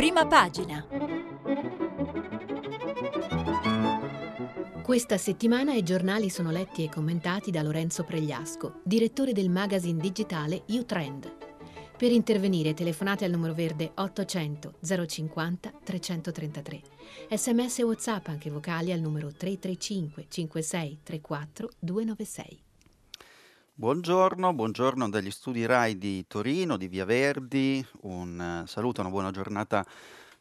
prima pagina. Questa settimana i giornali sono letti e commentati da Lorenzo Pregliasco, direttore del magazine digitale U-Trend. Per intervenire telefonate al numero verde 800 050 333. Sms e WhatsApp anche vocali al numero 335 56 34 296. Buongiorno, buongiorno dagli studi RAI di Torino, di Via Verdi, un eh, saluto, una buona giornata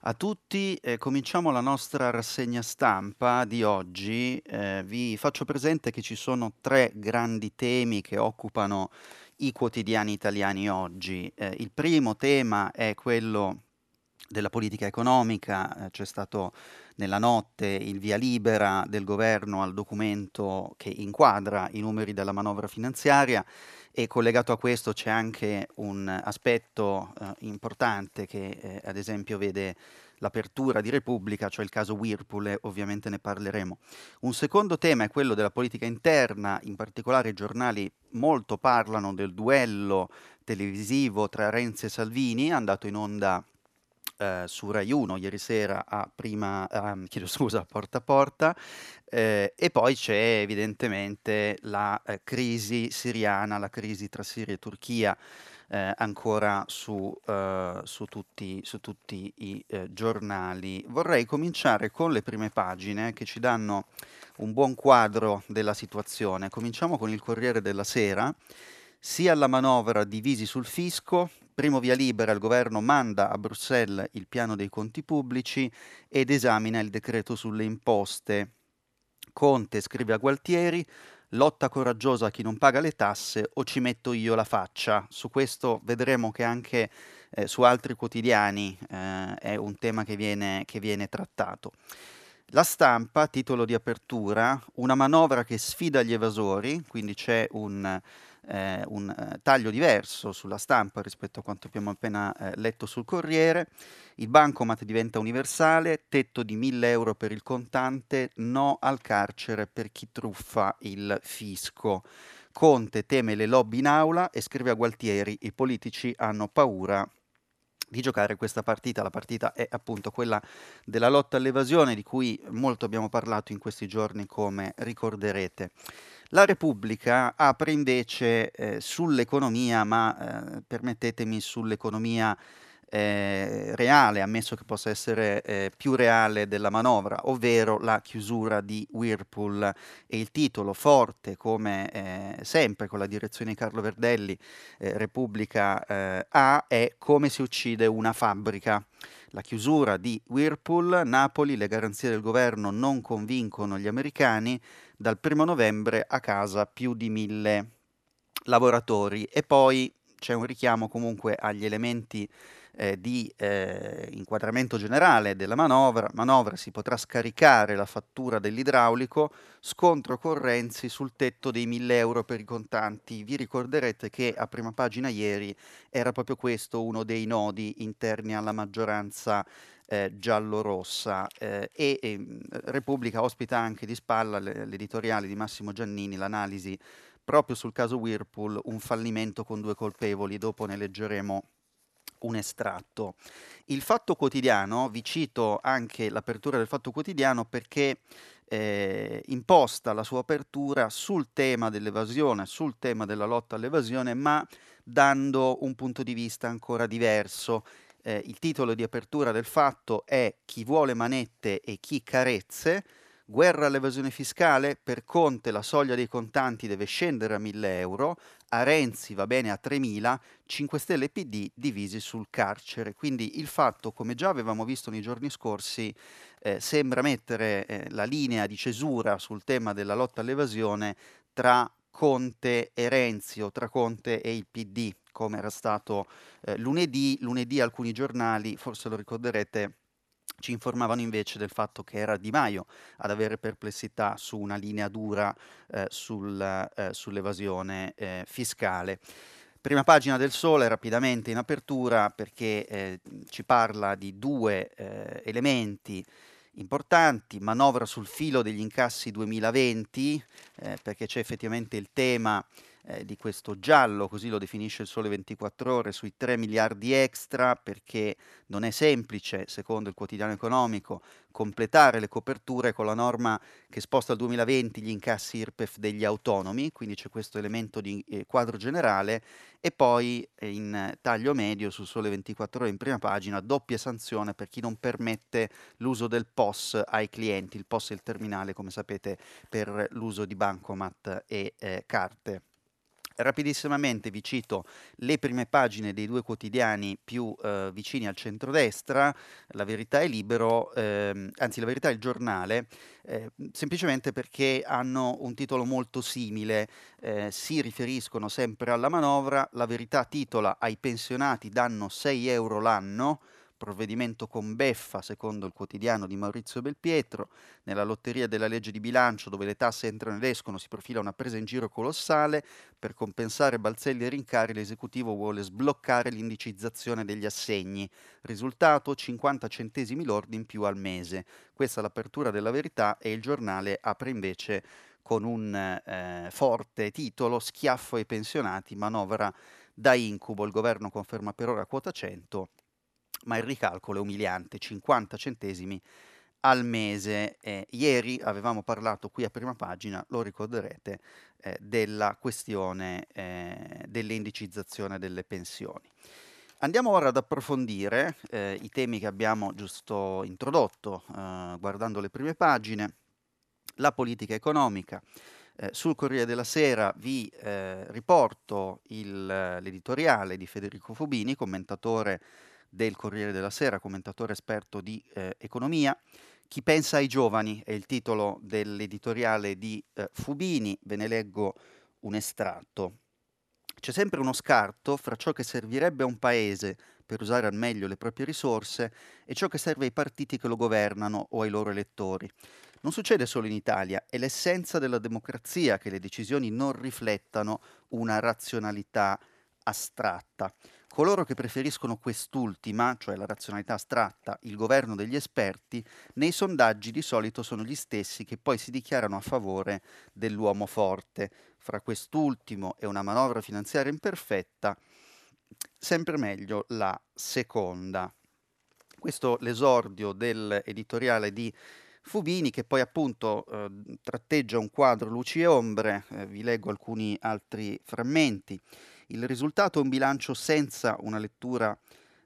a tutti. Eh, cominciamo la nostra rassegna stampa di oggi. Eh, vi faccio presente che ci sono tre grandi temi che occupano i quotidiani italiani oggi. Eh, il primo tema è quello della politica economica, eh, c'è stato nella notte il via libera del governo al documento che inquadra i numeri della manovra finanziaria e collegato a questo c'è anche un aspetto eh, importante che eh, ad esempio vede l'apertura di Repubblica, cioè il caso Whirlpool, ovviamente ne parleremo. Un secondo tema è quello della politica interna, in particolare i giornali molto parlano del duello televisivo tra Renzi e Salvini, andato in onda eh, su Rai 1 ieri sera a prima, um, chiedo scusa, porta a porta, eh, e poi c'è evidentemente la eh, crisi siriana, la crisi tra Siria e Turchia, eh, ancora su, eh, su, tutti, su, tutti, i eh, giornali. Vorrei cominciare con le prime pagine che ci danno un buon quadro della situazione. Cominciamo con il Corriere della Sera. Sia la manovra divisi sul fisco, Primo via libera, il governo manda a Bruxelles il piano dei conti pubblici ed esamina il decreto sulle imposte. Conte scrive a Gualtieri, lotta coraggiosa a chi non paga le tasse o ci metto io la faccia. Su questo vedremo che anche eh, su altri quotidiani eh, è un tema che viene, che viene trattato. La stampa, titolo di apertura, una manovra che sfida gli evasori, quindi c'è un eh, un eh, taglio diverso sulla stampa rispetto a quanto abbiamo appena eh, letto sul Corriere. Il bancomat diventa universale, tetto di 1000 euro per il contante, no al carcere per chi truffa il fisco. Conte teme le lobby in aula e scrive a Gualtieri i politici hanno paura di giocare questa partita. La partita è appunto quella della lotta all'evasione di cui molto abbiamo parlato in questi giorni come ricorderete. La Repubblica apre invece eh, sull'economia, ma eh, permettetemi sull'economia eh, reale, ammesso che possa essere eh, più reale della manovra, ovvero la chiusura di Whirlpool e il titolo forte come eh, sempre con la direzione di Carlo Verdelli, eh, Repubblica eh, A, è come si uccide una fabbrica. La chiusura di Whirlpool, Napoli, le garanzie del governo non convincono gli americani, dal primo novembre a casa più di mille lavoratori e poi c'è un richiamo comunque agli elementi eh, di eh, inquadramento generale della manovra, manovra si potrà scaricare la fattura dell'idraulico, scontro con Renzi sul tetto dei 1000 euro per i contanti. Vi ricorderete che a prima pagina ieri era proprio questo uno dei nodi interni alla maggioranza eh, giallo-rossa eh, e, e Repubblica ospita anche di spalla l'editoriale di Massimo Giannini, l'analisi proprio sul caso Whirlpool, un fallimento con due colpevoli, dopo ne leggeremo un estratto. Il Fatto Quotidiano, vi cito anche l'apertura del Fatto Quotidiano perché eh, imposta la sua apertura sul tema dell'evasione, sul tema della lotta all'evasione, ma dando un punto di vista ancora diverso. Eh, il titolo di apertura del fatto è Chi vuole manette e chi carezze, Guerra all'evasione fiscale, per Conte la soglia dei contanti deve scendere a 1000 euro, a Renzi va bene a 3000, 5 Stelle e PD divisi sul carcere. Quindi il fatto, come già avevamo visto nei giorni scorsi, eh, sembra mettere eh, la linea di cesura sul tema della lotta all'evasione tra Conte e Renzi o tra Conte e il PD, come era stato eh, lunedì. Lunedì alcuni giornali, forse lo ricorderete, ci informavano invece del fatto che era Di Maio ad avere perplessità su una linea dura eh, sul, eh, sull'evasione eh, fiscale. Prima pagina del Sole rapidamente in apertura perché eh, ci parla di due eh, elementi importanti, manovra sul filo degli incassi 2020, eh, perché c'è effettivamente il tema eh, di questo giallo, così lo definisce il Sole 24 ore, sui 3 miliardi extra, perché non è semplice, secondo il quotidiano economico, completare le coperture con la norma che sposta al 2020 gli incassi IRPEF degli autonomi, quindi c'è questo elemento di eh, quadro generale, e poi eh, in taglio medio sul Sole 24 ore in prima pagina, doppia sanzione per chi non permette l'uso del POS ai clienti. Il POS è il terminale, come sapete, per l'uso di bancomat e eh, carte. Rapidissimamente vi cito le prime pagine dei due quotidiani più eh, vicini al centrodestra, La Verità è Libero, ehm, anzi La Verità è il giornale, eh, semplicemente perché hanno un titolo molto simile, eh, si riferiscono sempre alla manovra, La Verità titola Ai pensionati danno 6 euro l'anno, provvedimento con beffa, secondo il quotidiano di Maurizio Belpietro. Nella lotteria della legge di bilancio, dove le tasse entrano ed escono, si profila una presa in giro colossale. Per compensare balzelli e rincari, l'esecutivo vuole sbloccare l'indicizzazione degli assegni. Risultato: 50 centesimi lordi in più al mese. Questa è l'apertura della verità e il giornale apre invece con un eh, forte titolo Schiaffo ai pensionati, manovra da incubo. Il governo conferma per ora quota 100 ma il ricalcolo è umiliante, 50 centesimi al mese. Eh, ieri avevamo parlato qui a prima pagina, lo ricorderete, eh, della questione eh, dell'indicizzazione delle pensioni. Andiamo ora ad approfondire eh, i temi che abbiamo giusto introdotto, eh, guardando le prime pagine, la politica economica. Eh, sul Corriere della Sera vi riporto il, l'editoriale di Federico Fubini, commentatore del Corriere della Sera, commentatore esperto di eh, economia. Chi pensa ai giovani è il titolo dell'editoriale di eh, Fubini, ve ne leggo un estratto. C'è sempre uno scarto fra ciò che servirebbe a un paese per usare al meglio le proprie risorse e ciò che serve ai partiti che lo governano o ai loro elettori. Non succede solo in Italia, è l'essenza della democrazia che le decisioni non riflettano una razionalità astratta. Coloro che preferiscono quest'ultima, cioè la razionalità astratta, il governo degli esperti, nei sondaggi di solito sono gli stessi che poi si dichiarano a favore dell'uomo forte. Fra quest'ultimo e una manovra finanziaria imperfetta, sempre meglio la seconda. Questo l'esordio dell'editoriale di Fubini che poi appunto eh, tratteggia un quadro luci e ombre, eh, vi leggo alcuni altri frammenti. Il risultato è un bilancio senza una lettura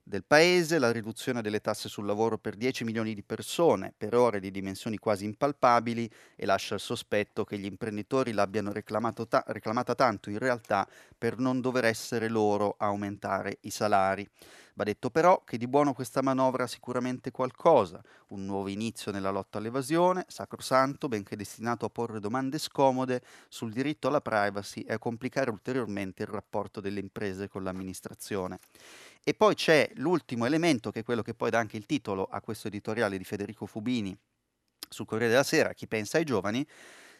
del paese, la riduzione delle tasse sul lavoro per 10 milioni di persone, per ore di dimensioni quasi impalpabili e lascia il sospetto che gli imprenditori l'abbiano ta- reclamata tanto in realtà per non dover essere loro a aumentare i salari. Va detto però che di buono questa manovra ha sicuramente qualcosa, un nuovo inizio nella lotta all'evasione, sacrosanto, benché destinato a porre domande scomode sul diritto alla privacy e a complicare ulteriormente il rapporto delle imprese con l'amministrazione. E poi c'è l'ultimo elemento, che è quello che poi dà anche il titolo a questo editoriale di Federico Fubini sul Corriere della Sera, Chi pensa ai giovani,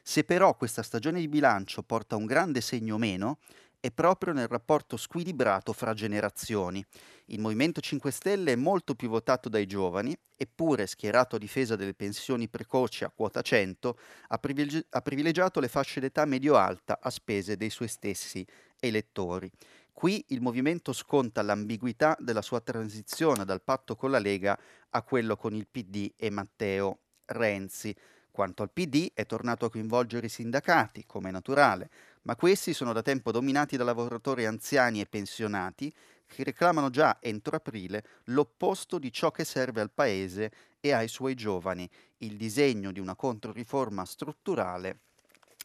se però questa stagione di bilancio porta un grande segno meno, è proprio nel rapporto squilibrato fra generazioni. Il Movimento 5 Stelle è molto più votato dai giovani, eppure schierato a difesa delle pensioni precoci a quota 100, ha, privilegi- ha privilegiato le fasce d'età medio-alta a spese dei suoi stessi elettori. Qui il movimento sconta l'ambiguità della sua transizione dal patto con la Lega a quello con il PD e Matteo Renzi. Quanto al PD è tornato a coinvolgere i sindacati, come è naturale, ma questi sono da tempo dominati da lavoratori anziani e pensionati che reclamano già entro aprile l'opposto di ciò che serve al Paese e ai suoi giovani, il disegno di una controriforma strutturale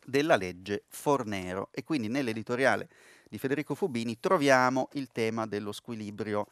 della legge Fornero. E quindi nell'editoriale di Federico Fubini troviamo il tema dello squilibrio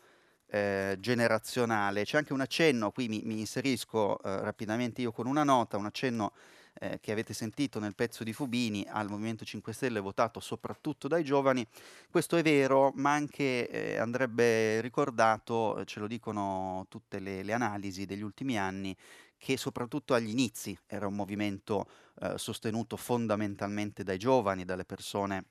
eh, generazionale. C'è anche un accenno, qui mi, mi inserisco eh, rapidamente io con una nota, un accenno eh, che avete sentito nel pezzo di Fubini al Movimento 5 Stelle votato soprattutto dai giovani. Questo è vero, ma anche eh, andrebbe ricordato, ce lo dicono tutte le, le, analisi degli ultimi anni, che soprattutto agli inizi era un movimento eh, sostenuto fondamentalmente dai giovani, dalle persone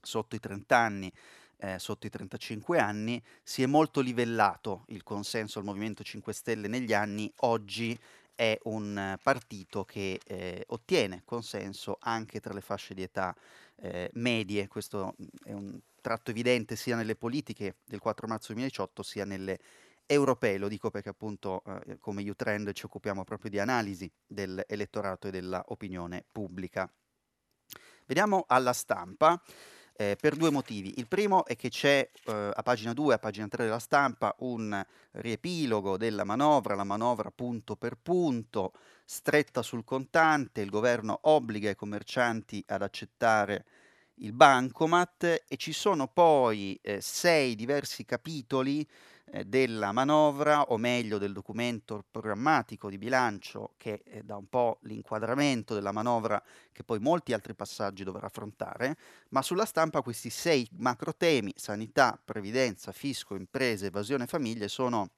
sotto i 30 anni. Eh, sotto i 35 anni, si è molto livellato il consenso al Movimento 5 Stelle negli anni, oggi è un partito che eh, ottiene consenso anche tra le fasce di età eh, medie, questo è un tratto evidente sia nelle politiche del 4 marzo 2018 sia nelle europee, lo dico perché appunto eh, come U-Trend ci occupiamo proprio di analisi dell'elettorato e dell'opinione pubblica. Vediamo alla stampa. Eh, per due motivi. Il primo è che c'è eh, a pagina 2 a pagina 3 della stampa un riepilogo della manovra, la manovra punto per punto, stretta sul contante, il governo obbliga i commercianti ad accettare il bancomat e ci sono poi eh, sei diversi capitoli della manovra, o meglio del documento programmatico di bilancio che eh, dà un po' l'inquadramento della manovra che poi molti altri passaggi dovrà affrontare, ma sulla stampa questi sei macro temi, sanità, previdenza, fisco, imprese, evasione, famiglie, sono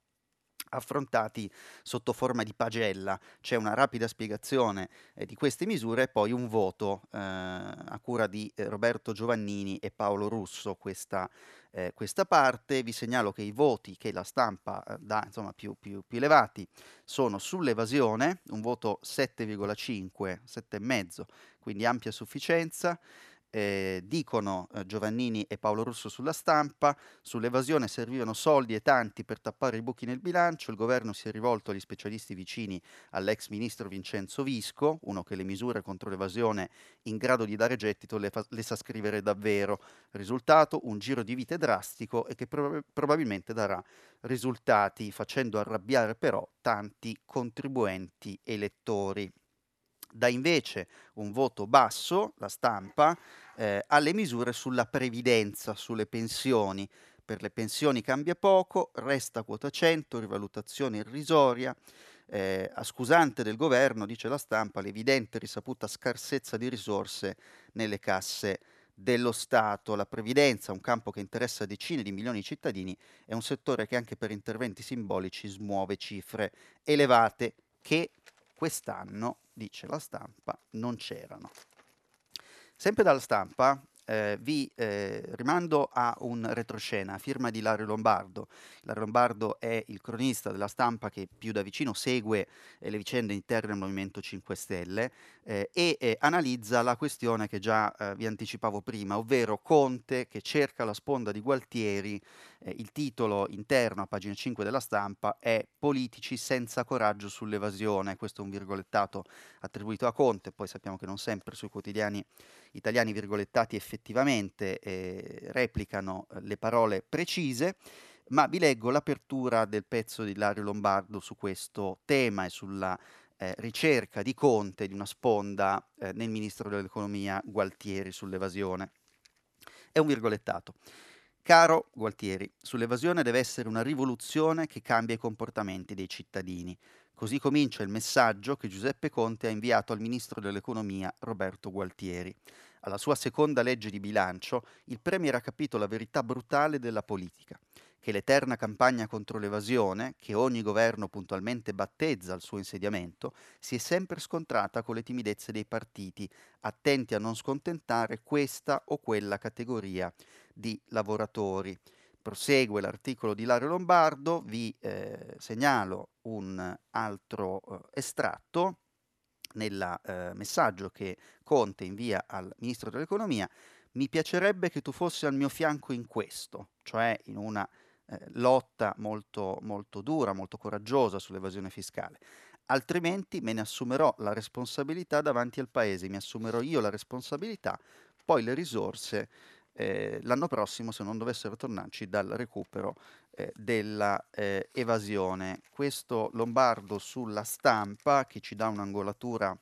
affrontati sotto forma di pagella. C'è una rapida spiegazione eh, di queste misure e poi un voto eh, a cura di eh, Roberto Giovannini e Paolo Russo questa, eh, questa, parte. Vi segnalo che i voti che la stampa eh, dà insomma, più, più, più elevati sono sull'evasione, un voto 7,5, 7,5, quindi ampia sufficienza eh, dicono eh, Giovannini e Paolo Russo sulla stampa, sull'evasione servivano soldi e tanti per tappare i buchi nel bilancio, il governo si è rivolto agli specialisti vicini all'ex ministro Vincenzo Visco, uno che le misure contro l'evasione in grado di dare gettito le, fa- le sa scrivere davvero. Risultato, un giro di vite drastico e che prob- probabilmente darà risultati facendo arrabbiare però tanti contribuenti elettori dà invece un voto basso, la stampa, eh, alle misure sulla previdenza, sulle pensioni. Per le pensioni cambia poco, resta quota 100, rivalutazione irrisoria. Eh, a scusante del governo, dice la stampa, l'evidente risaputa scarsezza di risorse nelle casse dello Stato. La previdenza, un campo che interessa decine di milioni di cittadini, è un settore che anche per interventi simbolici smuove cifre elevate che quest'anno, dice la stampa, non c'erano. Sempre dalla stampa eh, vi eh, rimando a un retroscena firma di Lario Lombardo. Lario Lombardo è il cronista della stampa che più da vicino segue eh, le vicende interne al Movimento 5 Stelle eh, e eh, analizza la questione che già eh, vi anticipavo prima, ovvero Conte che cerca la sponda di Gualtieri. il titolo interno a pagina 5 della stampa è Politici senza coraggio sull'evasione. Questo è un virgolettato attribuito a Conte, poi sappiamo che non sempre sui quotidiani italiani virgolettati effettivamente eh, replicano eh, le parole precise, ma vi leggo l'apertura del pezzo di Lario Lombardo su questo tema e sulla eh, ricerca di Conte di una sponda eh, nel ministro dell'economia Gualtieri sull'evasione. È un virgolettato. Caro Gualtieri, sull'evasione deve essere una rivoluzione che cambia i comportamenti dei cittadini. Così comincia il messaggio che Giuseppe Conte ha inviato al ministro dell'economia Roberto Gualtieri. Alla sua seconda legge di bilancio, il Premier ha capito la verità brutale della politica, che l'eterna campagna contro l'evasione, che ogni governo puntualmente battezza al suo insediamento, si è sempre scontrata con le timidezze dei partiti, attenti a non scontentare questa o quella categoria di lavoratori. Prosegue l'articolo di Lario Lombardo, vi eh, segnalo un altro eh, estratto nel eh, messaggio che Conte invia al Ministro dell'Economia. Mi piacerebbe che tu fossi al mio fianco in questo, cioè in una eh, lotta molto, molto dura, molto coraggiosa sull'evasione fiscale. Altrimenti me ne assumerò la responsabilità davanti al Paese, mi assumerò io la responsabilità, poi le risorse eh, l'anno prossimo se non dovessero tornarci dal recupero eh, della eh, evasione. Questo Lombardo sulla stampa che ci dà un'angolatura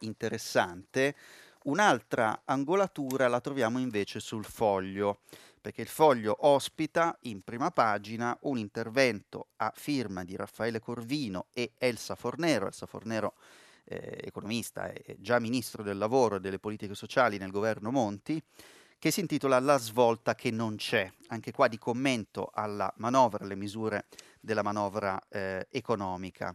interessante. Un'altra angolatura la troviamo invece sul foglio, perché il foglio ospita in prima pagina un intervento a firma di Raffaele Corvino e Elsa Fornero. Elsa Fornero eh, economista e già ministro del lavoro e delle politiche sociali nel governo Monti, che si intitola La svolta che non c'è, anche qua di commento alla manovra, alle misure della manovra eh, economica.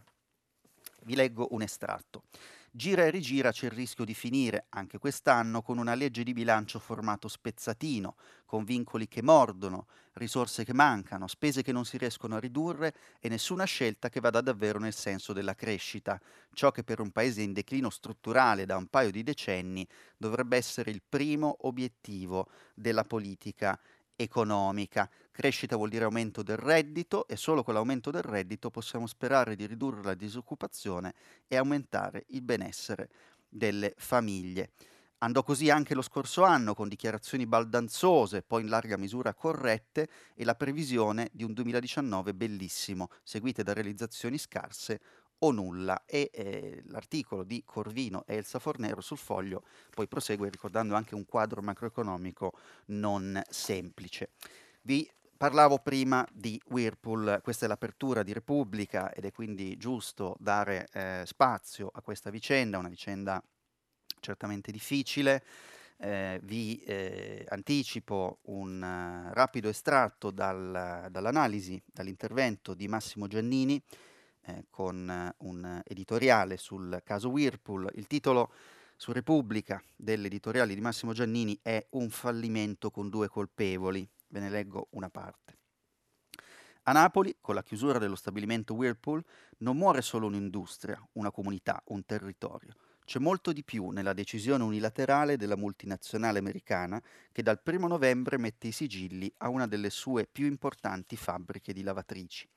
Vi leggo un estratto. Gira e rigira c'è il rischio di finire, anche quest'anno, con una legge di bilancio formato spezzatino, con vincoli che mordono, risorse che mancano, spese che non si riescono a ridurre e nessuna scelta che vada davvero nel senso della crescita, ciò che per un paese in declino strutturale da un paio di decenni dovrebbe essere il primo obiettivo della politica economica. Crescita vuol dire aumento del reddito e solo con l'aumento del reddito possiamo sperare di ridurre la disoccupazione e aumentare il benessere delle famiglie. Andò così anche lo scorso anno con dichiarazioni baldanzose, poi in larga misura corrette e la previsione di un 2019 bellissimo, seguite da realizzazioni scarse o nulla e eh, l'articolo di Corvino e Elsa Fornero sul foglio poi prosegue ricordando anche un quadro macroeconomico non semplice. Vi parlavo prima di Whirlpool, questa è l'apertura di Repubblica ed è quindi giusto dare eh, spazio a questa vicenda, una vicenda certamente difficile. Eh, vi eh, anticipo un uh, rapido estratto dal, dall'analisi, dall'intervento di Massimo Giannini, eh, con un editoriale sul caso Whirlpool. Il titolo su Repubblica dell'editoriale di Massimo Giannini è Un fallimento con due colpevoli. Ve ne leggo una parte. A Napoli, con la chiusura dello stabilimento Whirlpool, non muore solo un'industria, una comunità, un territorio. C'è molto di più nella decisione unilaterale della multinazionale americana che dal 1 novembre mette i sigilli a una delle sue più importanti fabbriche di lavatrici.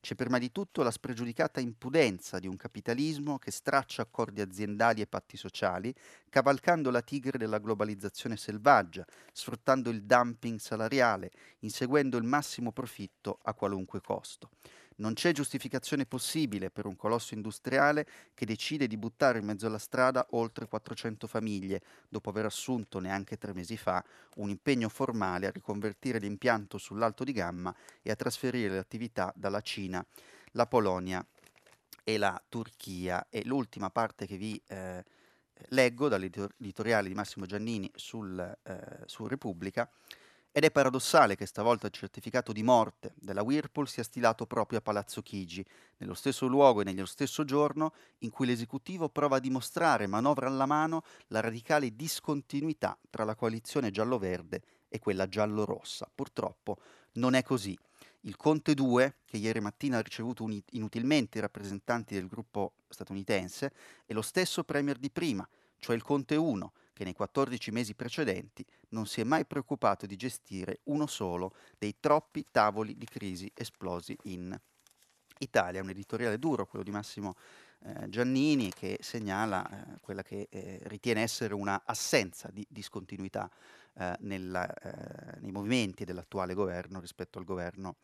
C'è prima di tutto la spregiudicata impudenza di un capitalismo che straccia accordi aziendali e patti sociali, cavalcando la tigre della globalizzazione selvaggia, sfruttando il dumping salariale, inseguendo il massimo profitto a qualunque costo. Non c'è giustificazione possibile per un colosso industriale che decide di buttare in mezzo alla strada oltre 400 famiglie, dopo aver assunto neanche tre mesi fa un impegno formale a riconvertire l'impianto sull'alto di gamma e a trasferire le attività dalla Cina, la Polonia e la Turchia. E l'ultima parte che vi eh, leggo dall'editoriale di Massimo Giannini sul, eh, su Repubblica ed è paradossale che stavolta il certificato di morte della Whirlpool sia stilato proprio a Palazzo Chigi, nello stesso luogo e nello stesso giorno in cui l'esecutivo prova a dimostrare, manovra alla mano, la radicale discontinuità tra la coalizione giallo-verde e quella giallo-rossa. Purtroppo non è così. Il Conte 2, che ieri mattina ha ricevuto inutilmente i rappresentanti del gruppo statunitense, è lo stesso Premier di prima, cioè il Conte 1, che nei 14 mesi precedenti non si è mai preoccupato di gestire uno solo dei troppi tavoli di crisi esplosi in Italia. Un editoriale duro, quello di Massimo eh, Giannini, che segnala eh, quella che eh, ritiene essere una assenza di discontinuità eh, nella, eh, nei movimenti dell'attuale governo rispetto al governo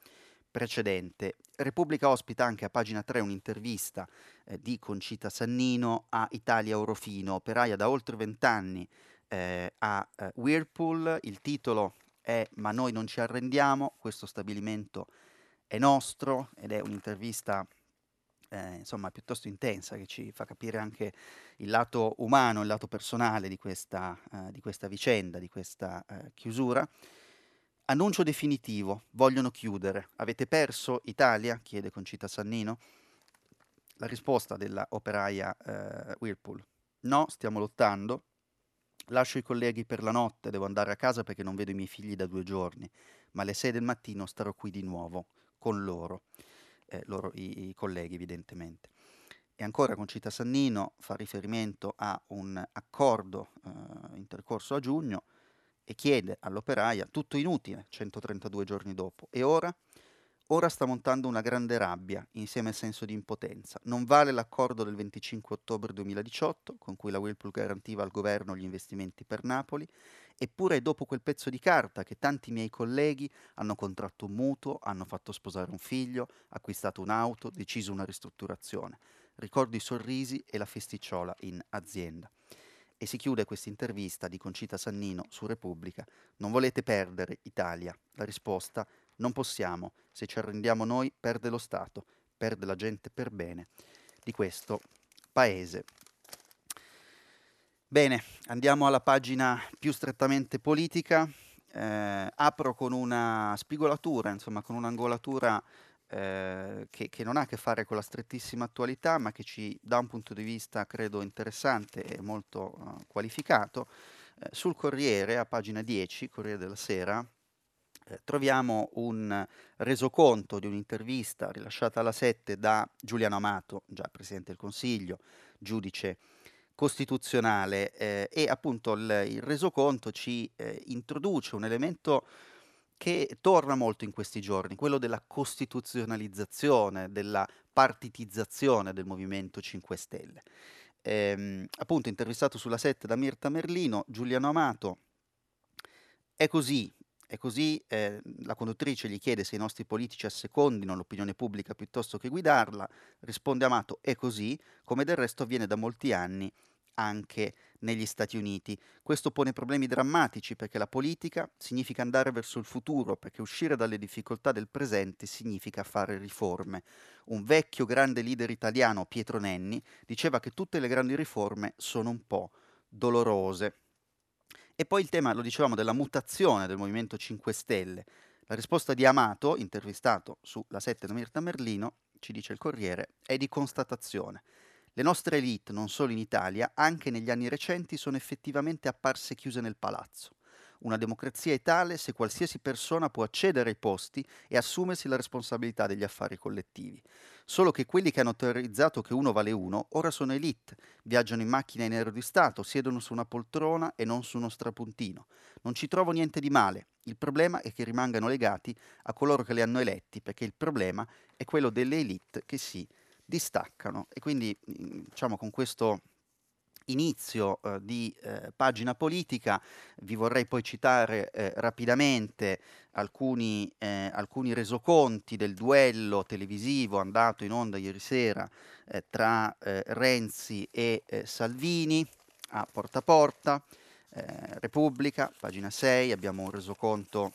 precedente. Repubblica ospita anche a pagina 3 un'intervista eh, di Concita Sannino a Italia Orofino, operaia da oltre vent'anni eh, a eh, Whirlpool. Il titolo è Ma noi non ci arrendiamo, questo stabilimento è nostro ed è un'intervista eh, insomma piuttosto intensa che ci fa capire anche il lato umano, il lato personale di questa, eh, di questa vicenda, di questa eh, chiusura. Annuncio definitivo, vogliono chiudere. Avete perso Italia? chiede Concita Sannino. La risposta della operaia eh, Whirlpool. No, stiamo lottando. Lascio i colleghi per la notte, devo andare a casa perché non vedo i miei figli da due giorni, ma alle sei del mattino starò qui di nuovo, con loro, eh, loro i, i colleghi evidentemente. E ancora Concita Sannino fa riferimento a un accordo eh, intercorso a giugno e chiede all'operaia, tutto inutile 132 giorni dopo, e ora? Ora sta montando una grande rabbia insieme al senso di impotenza. Non vale l'accordo del 25 ottobre 2018 con cui la Whirlpool garantiva al governo gli investimenti per Napoli, eppure è dopo quel pezzo di carta che tanti miei colleghi hanno contratto un mutuo, hanno fatto sposare un figlio, acquistato un'auto, deciso una ristrutturazione. Ricordo i sorrisi e la festicciola in azienda. E si chiude questa intervista di Concita Sannino su Repubblica. Non volete perdere Italia? La risposta non possiamo. Se ci arrendiamo noi, perde lo Stato, perde la gente per bene di questo paese. Bene, andiamo alla pagina più strettamente politica. Eh, apro con una spigolatura, insomma, con un'angolatura eh, che, che, non ha a che fare con la strettissima attualità, ma che ci dà un punto di vista, credo, interessante e molto uh, qualificato. Eh, sul Corriere, a pagina 10, Corriere della Sera, eh, troviamo un resoconto di un'intervista rilasciata alla 7 da Giuliano Amato, già Presidente del Consiglio, giudice costituzionale, eh, e appunto il, il resoconto ci eh, introduce un elemento che torna molto in questi giorni, quello della costituzionalizzazione, della partitizzazione del Movimento 5 Stelle. Ehm, appunto intervistato sulla 7 da Mirta Merlino, Giuliano Amato, è così, è così, eh, la conduttrice gli chiede se i nostri politici assecondino l'opinione pubblica piuttosto che guidarla, risponde Amato, è così, come del resto avviene da molti anni anche negli Stati Uniti. Questo pone problemi drammatici perché la politica significa andare verso il futuro, perché uscire dalle difficoltà del presente significa fare riforme. Un vecchio grande leader italiano, Pietro Nenni, diceva che tutte le grandi riforme sono un po' dolorose. E poi il tema, lo dicevamo, della mutazione del Movimento 5 Stelle. La risposta di Amato, intervistato sulla 7 da Mirta Merlino, ci dice il Corriere, è di constatazione. Le nostre elite, non solo in Italia, anche negli anni recenti sono effettivamente apparse chiuse nel palazzo. Una democrazia è tale se qualsiasi persona può accedere ai posti e assumersi la responsabilità degli affari collettivi. Solo che quelli che hanno teorizzato che uno vale uno ora sono elite, viaggiano in macchina in aereo di Stato, siedono su una poltrona e non su uno strapuntino. Non ci trovo niente di male. Il problema è che rimangano legati a coloro che li hanno eletti, perché il problema è quello delle elite che si distaccano. E quindi mhmm, diciamo con questo inizio eh, di eh, pagina politica vi vorrei poi citare eh, rapidamente alcuni, eh, alcuni, resoconti del duello televisivo andato in onda ieri sera eh, tra eh, Renzi e Salvini a Porta a Porta. Repubblica, pagina 6, abbiamo un resoconto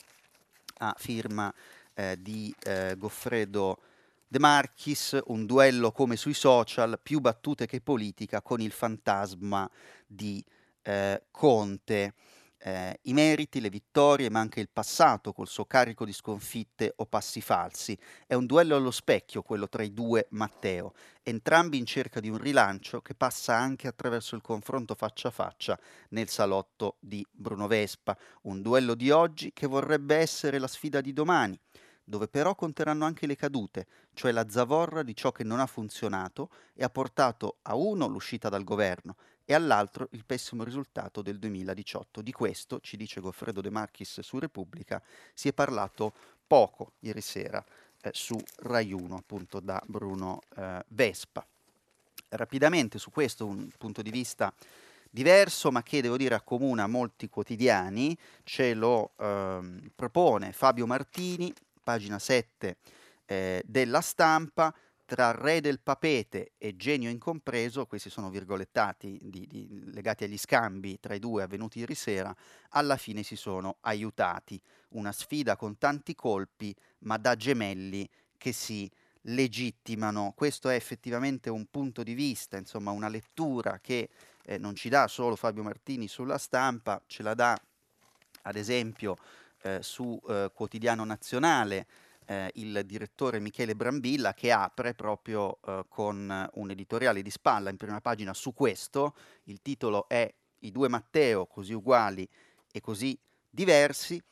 a firma di Goffredo De Marchis, un duello come sui social, più battute che politica con il fantasma di eh, Conte. Eh, I meriti, le vittorie, ma anche il passato col suo carico di sconfitte o passi falsi. È un duello allo specchio quello tra i due Matteo, entrambi in cerca di un rilancio che passa anche attraverso il confronto faccia a faccia nel salotto di Bruno Vespa. Un duello di oggi che vorrebbe essere la sfida di domani dove però conteranno anche le cadute, cioè la zavorra di ciò che non ha funzionato e ha portato a uno l'uscita dal governo e all'altro il pessimo risultato del 2018. Di questo, ci dice Goffredo De Marchis su Repubblica, si è parlato poco ieri sera eh, su Rai 1, appunto da Bruno eh, Vespa. Rapidamente su questo un punto di vista diverso, ma che devo dire accomuna molti quotidiani, ce lo ehm, propone Fabio Martini pagina 7 eh, della stampa, tra re del papete e genio incompreso, questi sono virgolettati di, di, legati agli scambi tra i due avvenuti ieri sera, alla fine si sono aiutati. Una sfida con tanti colpi, ma da gemelli che si legittimano. Questo è effettivamente un punto di vista, insomma una lettura che eh, non ci dà solo Fabio Martini sulla stampa, ce la dà ad esempio eh, su eh, Quotidiano Nazionale eh, il direttore Michele Brambilla che apre proprio eh, con un editoriale di spalla in prima pagina su questo. Il titolo è I due Matteo così uguali e così diversi.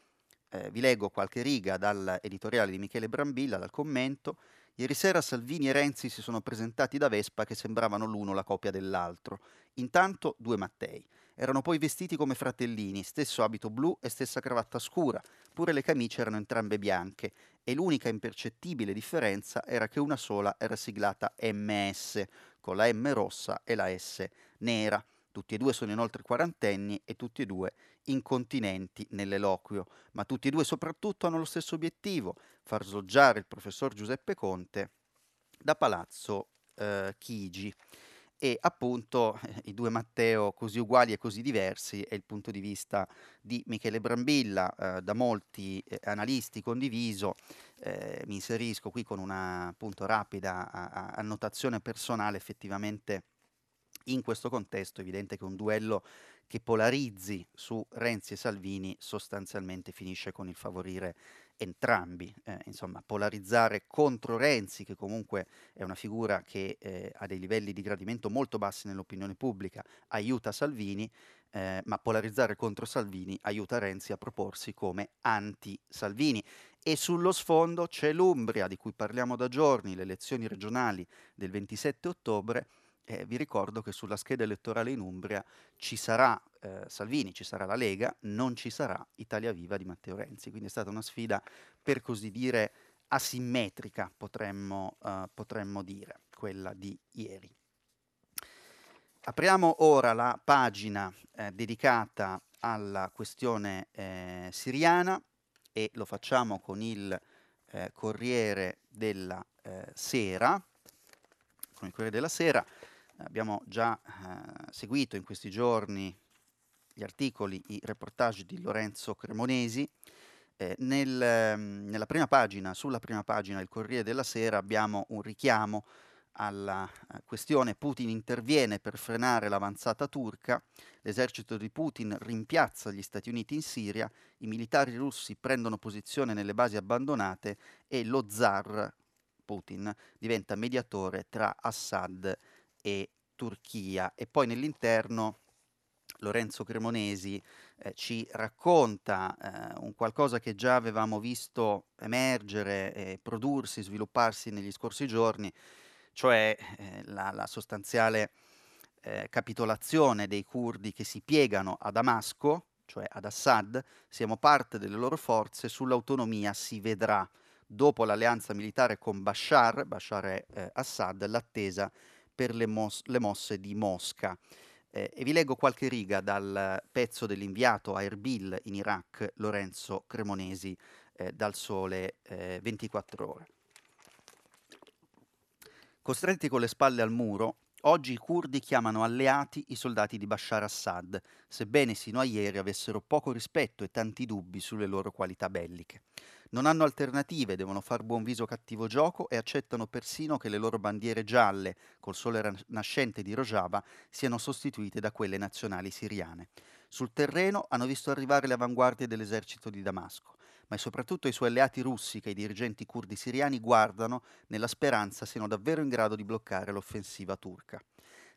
Eh, vi leggo qualche riga dall'editoriale di Michele Brambilla, dal commento. Ieri sera Salvini e Renzi si sono presentati da Vespa che sembravano l'uno la copia dell'altro. Intanto due Mattei. Erano poi vestiti come fratellini, stesso abito blu e stessa cravatta scura, pure le camicie erano entrambe bianche. E l'unica impercettibile differenza era che una sola era siglata MS, con la M rossa e la S nera. Tutti e due sono inoltre quarantenni e tutti e due incontinenti nell'eloquio, ma tutti e due soprattutto hanno lo stesso obiettivo, far sloggiare il professor Giuseppe Conte da Palazzo eh, Chigi e appunto eh, i due Matteo così uguali e così diversi è il punto di vista di Michele Brambilla, eh, da molti eh, analisti condiviso, eh, mi inserisco qui con una appunto rapida a, a, annotazione personale, effettivamente in questo contesto è evidente che un duello che polarizzi su Renzi e Salvini sostanzialmente finisce con il favorire entrambi, eh, insomma, polarizzare contro Renzi, che comunque è una figura che eh, ha dei livelli di gradimento molto bassi nell'opinione pubblica, aiuta Salvini, eh, ma polarizzare contro Salvini aiuta Renzi a proporsi come anti-Salvini. E sullo sfondo c'è l'Umbria, di cui parliamo da giorni, le elezioni regionali del 27 ottobre, eh, vi ricordo che sulla scheda elettorale in Umbria ci sarà eh, Salvini, ci sarà la Lega, non ci sarà Italia Viva di Matteo Renzi. Quindi è stata una sfida, per così dire, asimmetrica, potremmo, uh, potremmo dire, quella di ieri. Apriamo ora la pagina eh, dedicata alla questione eh, siriana e lo facciamo con il eh, Corriere della eh, Sera. Con il Corriere della Sera abbiamo già eh, seguito in questi giorni gli articoli, i reportage di Lorenzo Cremonesi. Eh, nel, ehm, nella prima pagina, sulla prima pagina del Corriere della Sera abbiamo un richiamo alla uh, questione. Putin interviene per frenare l'avanzata turca, l'esercito di Putin rimpiazza gli Stati Uniti in Siria, i militari russi prendono posizione nelle basi abbandonate e lo zar Putin diventa mediatore tra Assad e Turchia e poi nell'interno Lorenzo Cremonesi eh, ci racconta eh, un qualcosa che già avevamo visto emergere e prodursi, svilupparsi negli scorsi giorni, cioè eh, la, la, sostanziale eh, capitolazione dei curdi che si piegano a Damasco, cioè ad Assad, siamo parte delle loro forze, sull'autonomia si vedrà. Dopo l'alleanza militare con Bashar, Bashar è eh, Assad, l'attesa per le, mos- le mosse di Mosca. Eh, e vi leggo qualche riga dal pezzo dell'inviato a Erbil in Iraq, Lorenzo Cremonesi, eh, dal Sole 24 eh, ore. Costretti con le spalle al muro, oggi i curdi chiamano alleati i soldati di Bashar Assad, sebbene sino a ieri avessero poco rispetto e tanti dubbi sulle loro qualità belliche. Non hanno alternative, devono far buon viso cattivo gioco e accettano persino che le loro bandiere gialle, col sole nascente di Rojava, siano sostituite da quelle nazionali siriane. Sul terreno hanno visto arrivare le avanguardie dell'esercito di Damasco ma soprattutto i suoi alleati russi che i dirigenti curdi siriani guardano nella speranza siano davvero in grado di bloccare l'offensiva turca.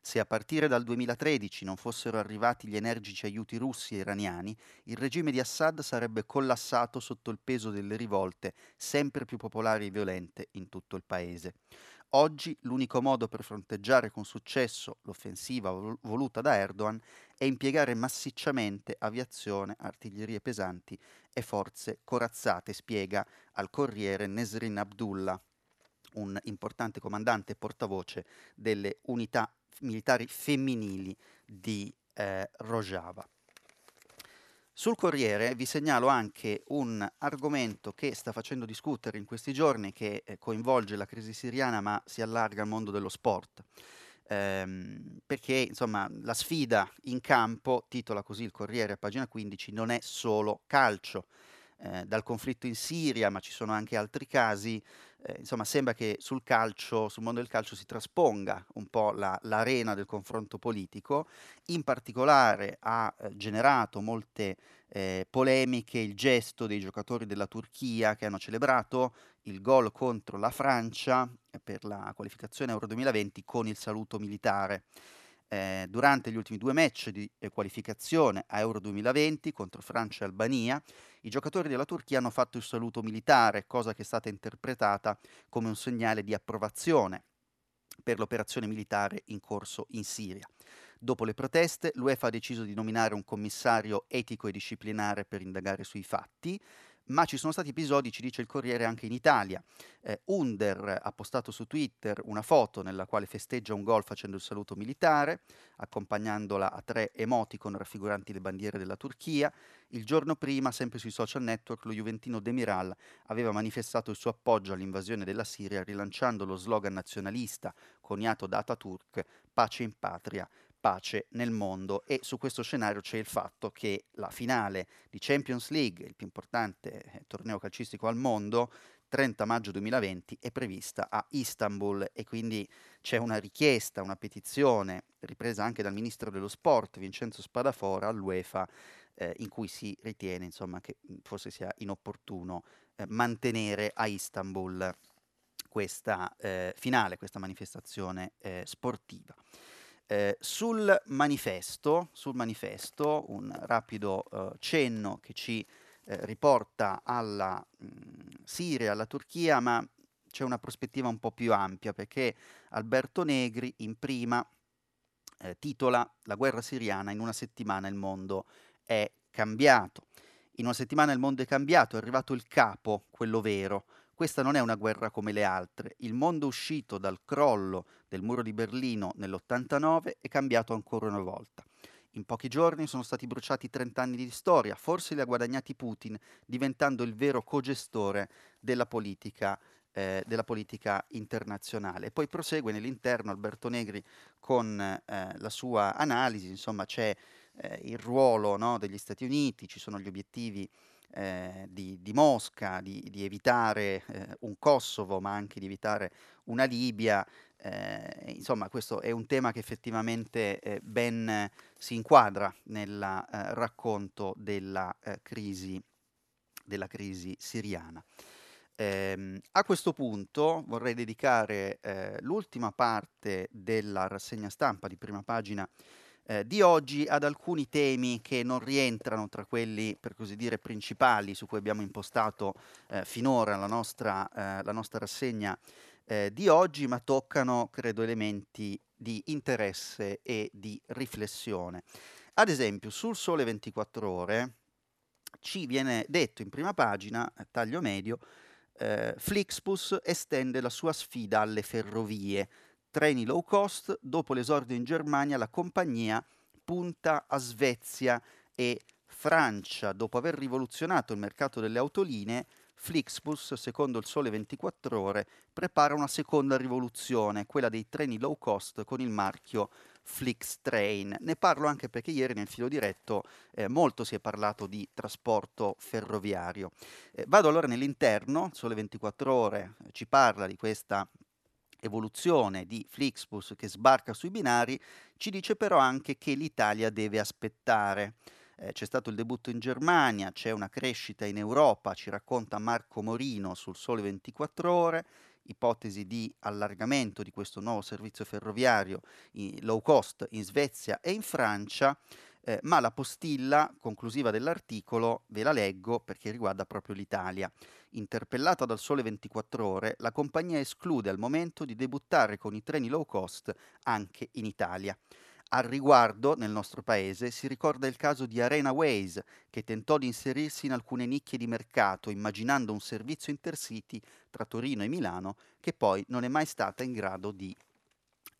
Se a partire dal 2013 non fossero arrivati gli energici aiuti russi e iraniani, il regime di Assad sarebbe collassato sotto il peso delle rivolte sempre più popolari e violente in tutto il paese. Oggi l'unico modo per fronteggiare con successo l'offensiva voluta da Erdogan è impiegare massicciamente aviazione, artiglierie pesanti e forze corazzate, spiega al Corriere Nesrin Abdullah, un importante comandante e portavoce delle unità militari femminili di eh, Rojava. Sul Corriere vi segnalo anche un argomento che sta facendo discutere in questi giorni, che eh, coinvolge la crisi siriana ma si allarga al mondo dello sport. Ehm, perché insomma la sfida in campo, titola così il Corriere a pagina 15, non è solo calcio. Eh, dal conflitto in Siria, ma ci sono anche altri casi, eh, insomma sembra che sul calcio, sul mondo del calcio si trasponga un po' la, l'arena del confronto politico, in particolare ha eh, generato molte eh, polemiche il gesto dei giocatori della Turchia che hanno celebrato il gol contro la Francia per la qualificazione Euro 2020 con il saluto militare eh, durante gli ultimi due match di eh, qualificazione a Euro 2020 contro Francia e Albania, i giocatori della Turchia hanno fatto il saluto militare, cosa che è stata interpretata come un segnale di approvazione per l'operazione militare in corso in Siria. Dopo le proteste, l'UEFA ha deciso di nominare un commissario etico e disciplinare per indagare sui fatti ma ci sono stati episodi, ci dice il Corriere, anche in Italia. Eh, Under ha postato su Twitter una foto nella quale festeggia un gol facendo il saluto militare, accompagnandola a tre emoticon raffiguranti le bandiere della Turchia. Il giorno prima, sempre sui social network, lo Juventino Demiral aveva manifestato il suo appoggio all'invasione della Siria rilanciando lo slogan nazionalista coniato da Ataturk, pace in patria, pace nel mondo e su questo scenario c'è il fatto che la finale di Champions League, il più importante eh, torneo calcistico al mondo, 30 maggio 2020 è prevista a Istanbul e quindi c'è una richiesta, una petizione ripresa anche dal ministro dello sport Vincenzo Spadafora all'UEFA eh, in cui si ritiene insomma, che forse sia inopportuno eh, mantenere a Istanbul questa eh, finale, questa manifestazione eh, sportiva. Eh, sul manifesto, sul manifesto, un rapido eh, cenno che ci eh, riporta alla mh, Siria, alla Turchia, ma c'è una prospettiva un po' più ampia perché Alberto Negri in prima eh, titola La guerra siriana in una settimana il mondo è cambiato. In una settimana il mondo è cambiato, è arrivato il capo, quello vero. Questa non è una guerra come le altre. Il mondo uscito dal crollo del muro di Berlino nell'89 è cambiato ancora una volta. In pochi giorni sono stati bruciati 30 anni di storia, forse li ha guadagnati Putin, diventando il vero cogestore della politica, eh, della politica internazionale. Poi prosegue nell'interno Alberto Negri con eh, la sua analisi, insomma c'è eh, il ruolo no, degli Stati Uniti, ci sono gli obiettivi eh, di, di, Mosca, di, di evitare eh, un Kosovo, ma anche di evitare una Libia. Eh, insomma, questo è un tema che effettivamente eh, ben si inquadra nel eh, racconto della, crisi, della crisi siriana. Eh, a questo punto vorrei dedicare eh, l'ultima parte della rassegna stampa di prima pagina eh, di oggi ad alcuni temi che non rientrano tra quelli, per così dire, principali su cui abbiamo impostato eh, finora la nostra, eh, la nostra rassegna eh, di oggi, ma toccano, credo, elementi di interesse e di riflessione. Ad esempio, sul Sole 24 Ore ci viene detto in prima pagina, eh, taglio medio, eh, Flixbus estende la sua sfida alle ferrovie treni low cost, dopo l'esordio in Germania la compagnia punta a Svezia e Francia. Dopo aver rivoluzionato il mercato delle autolinee, Flixbus, secondo il Sole 24 Ore, prepara una seconda rivoluzione, quella dei treni low cost con il marchio Flixtrain. Ne parlo anche perché ieri nel filo diretto eh, molto si è parlato di trasporto ferroviario. Eh, vado allora nell'interno, Sole 24 Ore ci parla di questa evoluzione di Flixbus che sbarca sui binari, ci dice però anche che l'Italia deve aspettare. Eh, c'è stato il debutto in Germania, c'è una crescita in Europa, ci racconta Marco Morino sul Sole 24 Ore, ipotesi di allargamento di questo nuovo servizio ferroviario low cost in Svezia e in Francia. Eh, ma la postilla conclusiva dell'articolo ve la leggo perché riguarda proprio l'Italia. Interpellata dal Sole 24 Ore, la compagnia esclude al momento di debuttare con i treni low cost anche in Italia. Al riguardo, nel nostro paese, si ricorda il caso di Arena Ways, che tentò di inserirsi in alcune nicchie di mercato, immaginando un servizio intercity tra Torino e Milano, che poi non è mai stata in grado di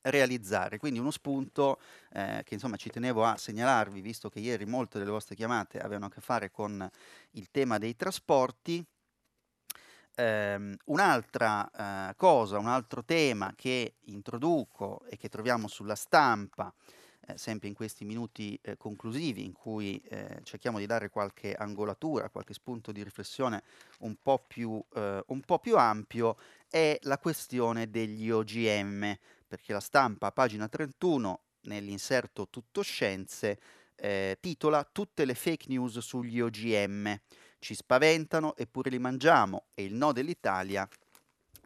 realizzare. Quindi uno spunto eh, che insomma ci tenevo a segnalarvi, visto che ieri molte delle vostre chiamate avevano a che fare con il tema dei trasporti. Um, un'altra uh, cosa, un altro tema che introduco e che troviamo sulla stampa, eh, sempre in questi minuti eh, conclusivi in cui eh, cerchiamo di dare qualche angolatura, qualche spunto di riflessione un po' più, eh, un po più ampio, è la questione degli OGM, perché la stampa, pagina 31, nell'inserto Tutto Scienze, eh, titola Tutte le fake news sugli OGM. Ci spaventano eppure li mangiamo e il no dell'Italia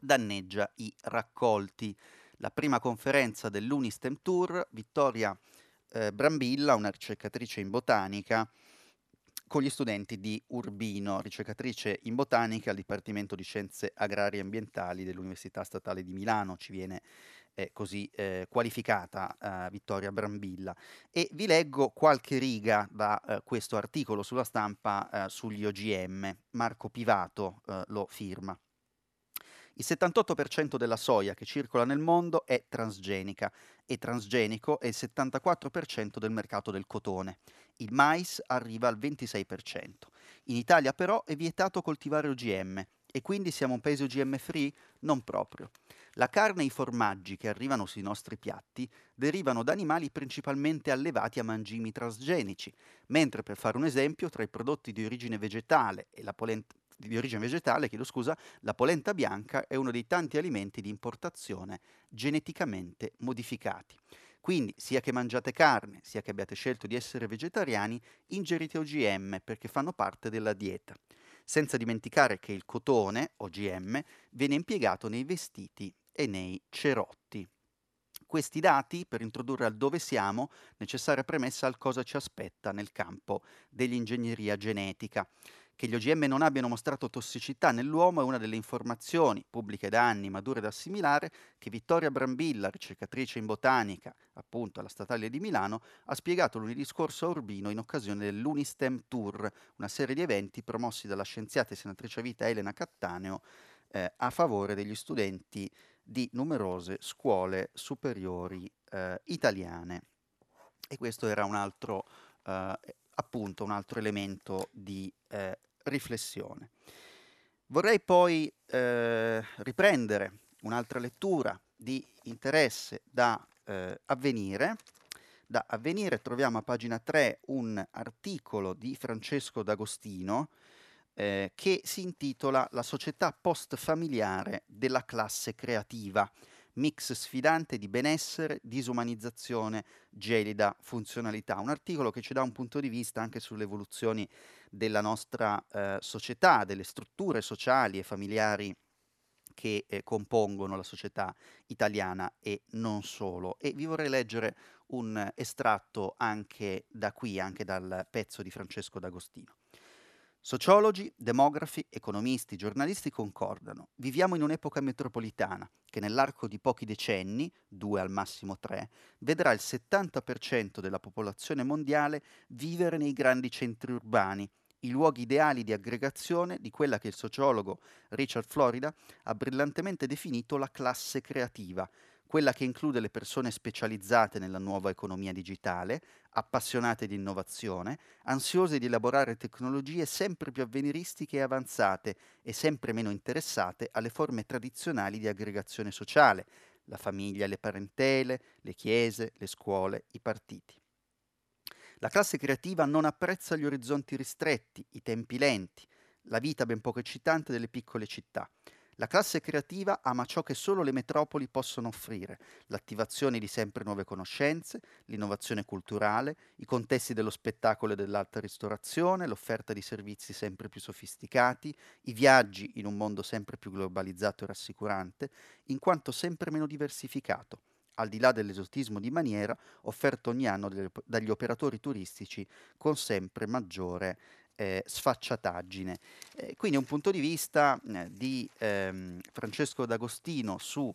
danneggia i raccolti. La prima conferenza dell'Unistem Tour, Vittoria eh, Brambilla, una ricercatrice in botanica, con gli studenti di Urbino, ricercatrice in botanica al Dipartimento di Scienze Agrarie e Ambientali dell'Università Statale di Milano, ci viene eh, così eh, qualificata eh, Vittoria Brambilla. E vi leggo qualche riga da eh, questo articolo sulla stampa eh, sugli OGM. Marco Pivato eh, lo firma. Il 78% della soia che circola nel mondo è transgenica e transgenico è il 74% del mercato del cotone. Il mais arriva al 26%. In Italia però è vietato coltivare OGM e quindi siamo un paese OGM free? Non proprio. La carne e i formaggi che arrivano sui nostri piatti derivano da animali principalmente allevati a mangimi transgenici, mentre per fare un esempio, tra i prodotti di origine vegetale e la, polent- di origine vegetale, chiedo scusa, la polenta bianca è uno dei tanti alimenti di importazione geneticamente modificati. Quindi, sia che mangiate carne, sia che abbiate scelto di essere vegetariani, ingerite OGM perché fanno parte della dieta. Senza dimenticare che il cotone, OGM, viene impiegato nei vestiti e nei cerotti. Questi dati, per introdurre al dove siamo, necessaria premessa al cosa ci aspetta nel campo dell'ingegneria genetica. Che gli OGM non abbiano mostrato tossicità nell'uomo è una delle informazioni, pubbliche da anni ma dure da assimilare, che Vittoria Brambilla, ricercatrice in botanica, appunto alla Statale di Milano, ha spiegato lunedì scorso a Urbino in occasione dell'Unistem Tour, una serie di eventi promossi dalla scienziata e senatrice a vita Elena Cattaneo eh, a favore degli studenti di numerose scuole superiori eh, italiane. E questo era un altro, eh, appunto, un altro elemento di eh, riflessione. Vorrei poi eh, riprendere un'altra lettura di interesse da eh, avvenire. Da avvenire troviamo a pagina 3 un articolo di Francesco D'Agostino eh, che si intitola La società post-familiare della classe creativa, mix sfidante di benessere, disumanizzazione, gelida funzionalità. Un articolo che ci dà un punto di vista anche sulle evoluzioni della nostra eh, società, delle strutture sociali e familiari che eh, compongono la società italiana e non solo. E vi vorrei leggere un estratto anche da qui, anche dal pezzo di Francesco D'Agostino. Sociologi, demografi, economisti, giornalisti concordano. Viviamo in un'epoca metropolitana che nell'arco di pochi decenni, due al massimo tre, vedrà il 70% della popolazione mondiale vivere nei grandi centri urbani, i luoghi ideali di aggregazione di quella che il sociologo Richard Florida ha brillantemente definito la classe creativa, quella che include le persone specializzate nella nuova economia digitale, appassionate di innovazione, ansiose di elaborare tecnologie sempre più avveniristiche e avanzate e sempre meno interessate alle forme tradizionali di aggregazione sociale, la famiglia, le parentele, le chiese, le scuole, i partiti. La classe creativa non apprezza gli orizzonti ristretti, i tempi lenti, la vita ben poco eccitante delle piccole città. La classe creativa ama ciò che solo le metropoli possono offrire, l'attivazione di sempre nuove conoscenze, l'innovazione culturale, i contesti dello spettacolo e dell'alta ristorazione, l'offerta di servizi sempre più sofisticati, i viaggi in un mondo sempre più globalizzato e rassicurante, in quanto sempre meno diversificato. Al di là dell'esotismo di maniera offerto ogni anno dagli operatori turistici con sempre maggiore eh, sfacciataggine. Eh, quindi un punto di vista eh, di ehm, Francesco D'Agostino su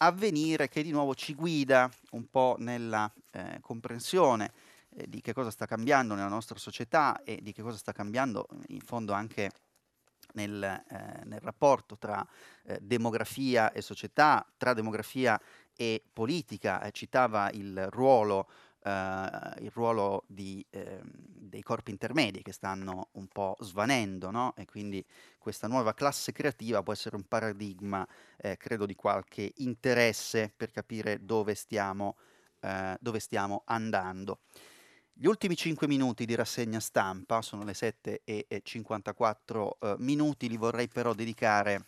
avvenire che di nuovo ci guida un po' nella eh, comprensione eh, di che cosa sta cambiando nella nostra società e di che cosa sta cambiando in fondo anche nel, eh, nel rapporto tra demografia e società, tra demografia e politica. citava il ruolo uh, il ruolo di, eh, dei corpi intermedi che stanno un po' svanendo, no? E quindi questa nuova classe creativa può essere un paradigma, eh, credo, di qualche interesse per capire dove stiamo, eh, dove stiamo andando. Gli ultimi 5 minuti di rassegna stampa, sono le 7 e 54 eh, minuti, li vorrei però dedicare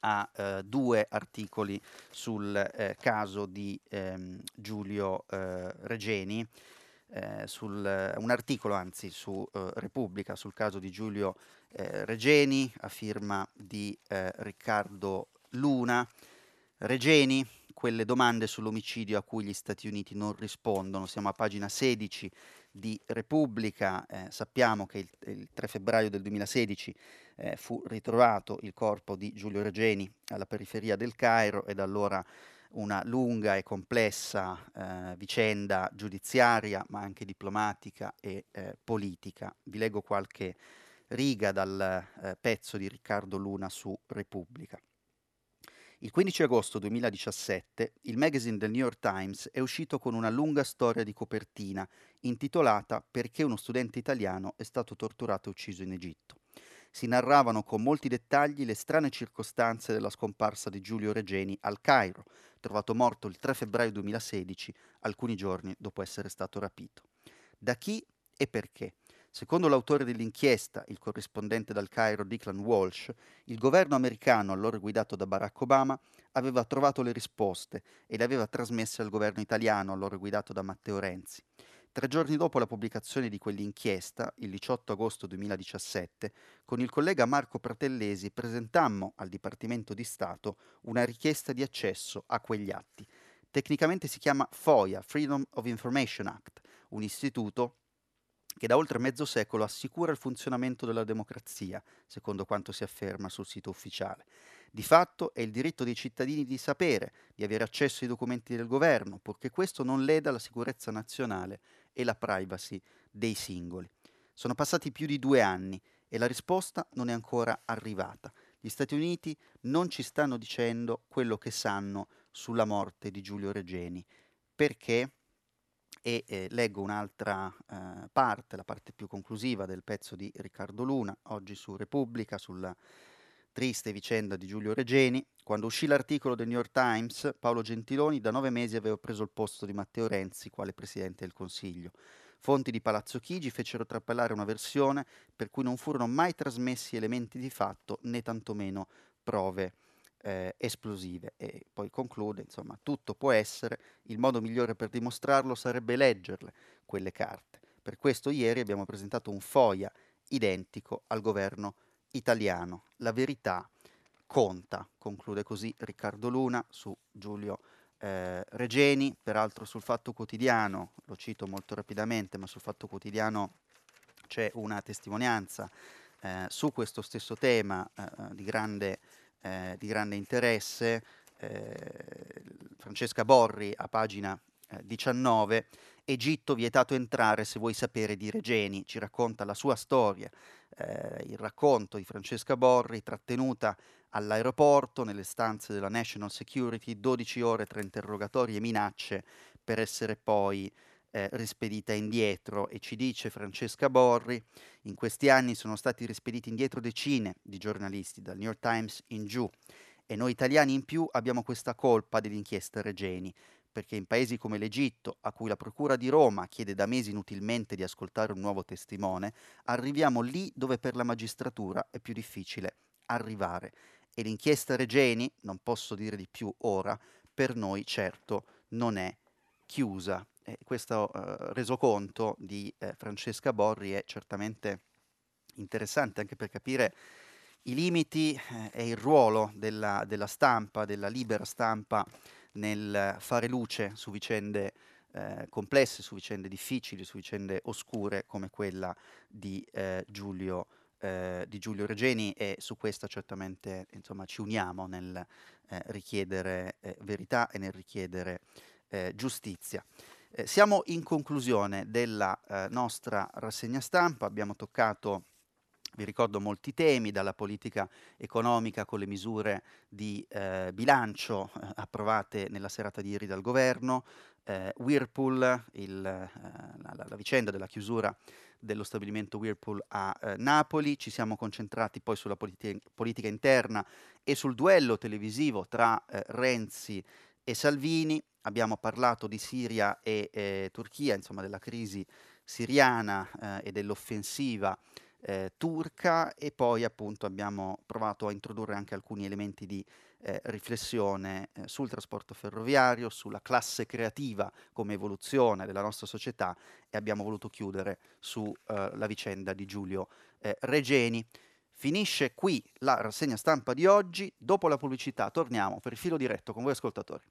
a eh, due articoli sul eh, caso di ehm, Giulio eh, Regeni, eh, sul, un articolo anzi su eh, Repubblica sul caso di Giulio eh, Regeni a firma di Riccardo Luna. Regeni, quelle domande sull'omicidio a cui gli Stati Uniti non rispondono, siamo a pagina 16 di Repubblica, sappiamo che il, il 3 febbraio del 2016 eh, fu ritrovato il corpo di Giulio Regeni alla periferia del Cairo e da allora una lunga e complessa eh, vicenda giudiziaria, ma anche diplomatica e eh, politica. Vi leggo qualche riga dal eh, pezzo di Riccardo Luna su Repubblica. Il 15 agosto 2017 il magazine del New York Times è uscito con una lunga storia di copertina intitolata Perché uno studente italiano è stato torturato e ucciso in Egitto si narravano con molti dettagli le strane circostanze della scomparsa di Giulio Regeni al Cairo, trovato morto il 3 febbraio 2016, alcuni giorni dopo essere stato rapito. Da chi e perché? Secondo l'autore dell'inchiesta, il corrispondente dal Cairo Declan Walsh, il governo americano, allora guidato da Barack Obama, aveva trovato le risposte e le aveva trasmesse al governo italiano, allora guidato da Matteo Renzi. Tre giorni dopo la pubblicazione di quell'inchiesta, il 18 agosto 2017, con il collega Marco Pratellesi presentammo al Dipartimento di Stato una richiesta di accesso a quegli atti. Tecnicamente si chiama FOIA, Freedom of Information Act, un istituto che da oltre mezzo secolo assicura il funzionamento della democrazia, secondo quanto si afferma sul sito ufficiale. Di fatto è il diritto dei cittadini di sapere, di avere accesso ai documenti del governo, purché questo non leda la sicurezza nazionale e la privacy dei singoli. Sono passati più di due anni e la risposta non è ancora arrivata. Gli Stati Uniti non ci stanno dicendo quello che sanno sulla morte di Giulio Regeni. Perché? E eh, leggo un'altra eh, parte, la parte più conclusiva del pezzo di Riccardo Luna, oggi su Repubblica, sulla triste vicenda di Giulio Regeni. Quando uscì l'articolo del New York Times, Paolo Gentiloni da nove mesi aveva preso il posto di Matteo Renzi quale Presidente del Consiglio. Fonti di Palazzo Chigi fecero trapelare una versione per cui non furono mai trasmessi elementi di fatto né tantomeno prove eh, esplosive. E poi conclude, insomma, tutto può essere, il modo migliore per dimostrarlo sarebbe leggerle, quelle carte. Per questo ieri abbiamo presentato un FOIA identico al governo italiano. La verità conta, conclude così Riccardo Luna su Giulio eh, Regeni, peraltro sul Fatto Quotidiano, lo cito molto rapidamente, ma sul Fatto Quotidiano c'è una testimonianza eh, su questo stesso tema eh, di, grande, eh, di, grande, interesse. Eh, Francesca Borri a pagina 19, eh, Egitto vietato entrare se vuoi sapere di Regeni, ci racconta la sua storia, eh, il racconto di Francesca Borri trattenuta all'aeroporto nelle stanze della National Security, 12 ore tra interrogatori e minacce per essere poi eh, rispedita indietro e ci dice Francesca Borri, in questi anni sono stati rispediti indietro decine di giornalisti dal New York Times in giù e noi italiani in più abbiamo questa colpa dell'inchiesta Regeni perché in paesi come l'Egitto, a cui la Procura di Roma chiede da mesi inutilmente di ascoltare un nuovo testimone, arriviamo lì dove per la magistratura è più difficile arrivare. E l'inchiesta Regeni, non posso dire di più ora, per noi certo non è chiusa. Questo eh, resoconto di eh, Francesca Borri è certamente interessante anche per capire i limiti eh, e il ruolo della, della stampa, della libera stampa nel fare luce su vicende eh, complesse, su vicende difficili, su vicende oscure come quella di, eh, Giulio, eh, di Giulio Regeni e su questa certamente insomma, ci uniamo nel eh, richiedere eh, verità e nel richiedere eh, giustizia. Siamo in conclusione della nostra rassegna stampa, abbiamo toccato vi ricordo molti temi, dalla politica economica con le misure di eh, bilancio eh, approvate nella serata di ieri dal governo, eh, Whirlpool, il, eh, la, la, vicenda della chiusura dello stabilimento Whirlpool a eh, Napoli, ci siamo concentrati poi sulla politi- politica interna e sul duello televisivo tra eh, Renzi e Salvini, abbiamo parlato di Siria e Turchia, insomma della crisi siriana e dell'offensiva eh, turca e poi appunto abbiamo provato a introdurre anche alcuni elementi di eh, riflessione eh, sul trasporto ferroviario, sulla classe creativa come evoluzione della nostra società e abbiamo voluto chiudere sulla eh, vicenda di Giulio eh, Regeni. Finisce qui la rassegna stampa di oggi, dopo la pubblicità torniamo per il filo diretto con voi ascoltatori.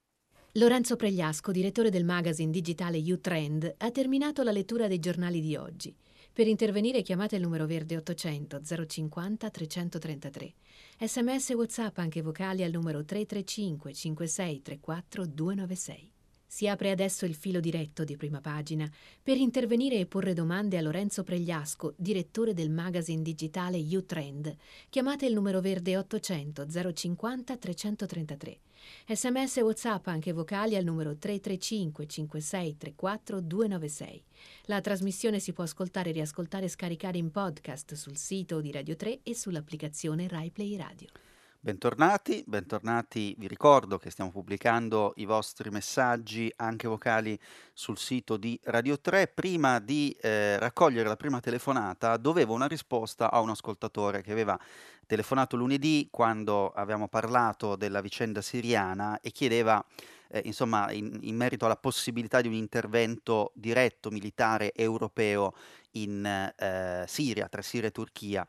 Lorenzo Pregliasco, direttore del magazine digitale U-Trend, ha terminato la lettura dei giornali di oggi. Per intervenire chiamate il numero verde 800 050 333. Sms e WhatsApp anche vocali al numero 335 5634 296. Si apre adesso il filo diretto di prima pagina per intervenire e porre domande a Lorenzo Pregliasco, direttore del magazine digitale U-Trend. Chiamate il numero verde 800 050 333. Sms e WhatsApp anche vocali al numero 335 5634 296. La trasmissione si può ascoltare, riascoltare e scaricare in podcast sul sito di Radio 3 e sull'applicazione RaiPlay Radio. Bentornati, bentornati. Vi ricordo che stiamo pubblicando i vostri messaggi anche vocali sul sito di Radio 3. Prima di eh, raccogliere la prima telefonata, dovevo una risposta a un ascoltatore che aveva telefonato lunedì quando avevamo parlato della vicenda siriana e chiedeva eh, insomma, in, in, merito alla possibilità di un intervento diretto militare europeo in eh, Siria, tra Siria e Turchia.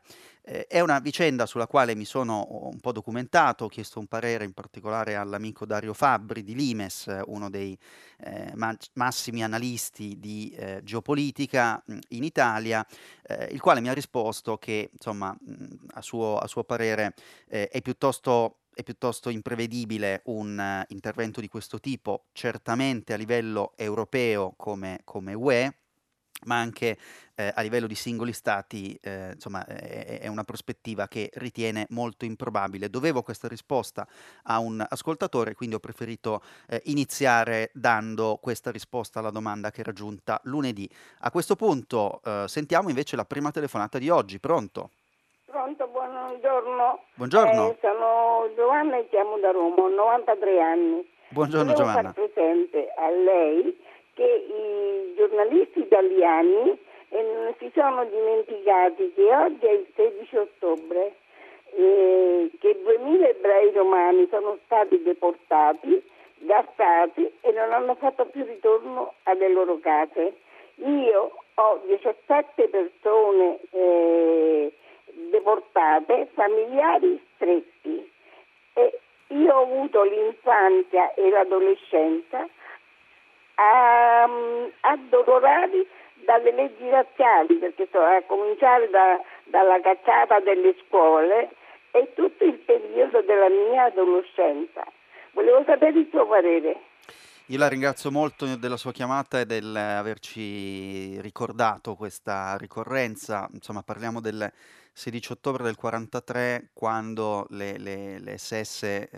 Eh, è una vicenda sulla quale mi sono un po' documentato, ho chiesto un parere in particolare all'amico Dario Fabbri di Limes, uno dei eh, ma- massimi analisti di eh, geopolitica mh, in Italia, eh, il quale mi ha risposto che insomma, mh, a, suo, a, suo, parere eh, è piuttosto è piuttosto imprevedibile un uh, intervento di questo tipo, certamente a livello europeo come, come UE, ma anche eh, a livello di singoli stati, eh, insomma, è, è, una prospettiva che ritiene molto improbabile. Dovevo questa risposta a un ascoltatore, quindi ho preferito eh, iniziare dando questa risposta alla domanda che era giunta lunedì. A questo punto eh, sentiamo invece la prima telefonata di oggi. Pronto? Pronto, buongiorno. Buongiorno. Eh, sono Giovanna e chiamo da Roma, ho 93 anni. Buongiorno Volevo Giovanna. far presente a lei che i giornalisti italiani eh, si sono dimenticati che oggi è il 16 ottobre, eh, che 2000 ebrei romani sono stati deportati, gassati e non hanno fatto più ritorno alle loro case. Io ho 17 persone eh, deportate, familiari stretti e io ho avuto l'infanzia e l'adolescenza um, addolorati dalle leggi razziali, perché so, a cominciare da, dalla cacciata delle scuole e tutto il periodo della mia adolescenza. Volevo sapere il suo parere. Io la ringrazio molto della sua chiamata e del averci ricordato questa ricorrenza. Insomma, parliamo del 16 ottobre del 43, quando le, le, le SS eh,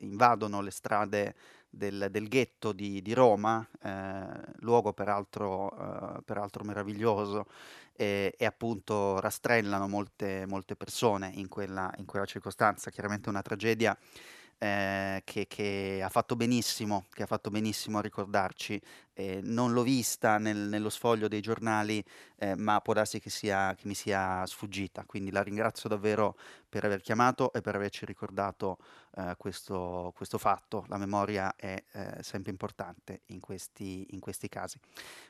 invadono le strade del, del ghetto di, di Roma, eh, luogo peraltro, eh, peraltro meraviglioso, e, e, appunto rastrellano molte, molte persone in quella, in quella circostanza. Chiaramente una tragedia eh, che, che, ha fatto benissimo, che ha fatto benissimo a ricordarci. Eh, non l'ho vista nel, nello sfoglio dei giornali, eh, ma può darsi che, sia, che, mi sia sfuggita. Quindi la ringrazio davvero per aver chiamato e per averci ricordato eh, questo, questo, fatto. La memoria è eh, sempre importante in questi, in questi casi.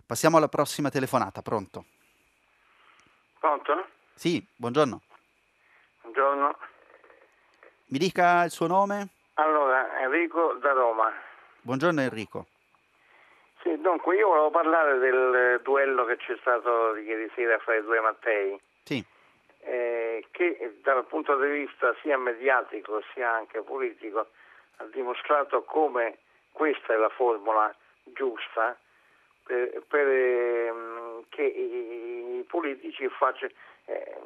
Passiamo alla prossima telefonata. Pronto? Pronto? Sì, buongiorno. Buongiorno. Mi dica il suo nome? Allora, Enrico da Roma. Buongiorno Enrico. Sì, dunque io volevo parlare del duello che c'è stato ieri sera fra i due Mattei. Sì. Eh, che dal punto di vista sia mediatico sia anche politico ha dimostrato come questa è la formula giusta per, per ehm, che i, i politici faccia, eh,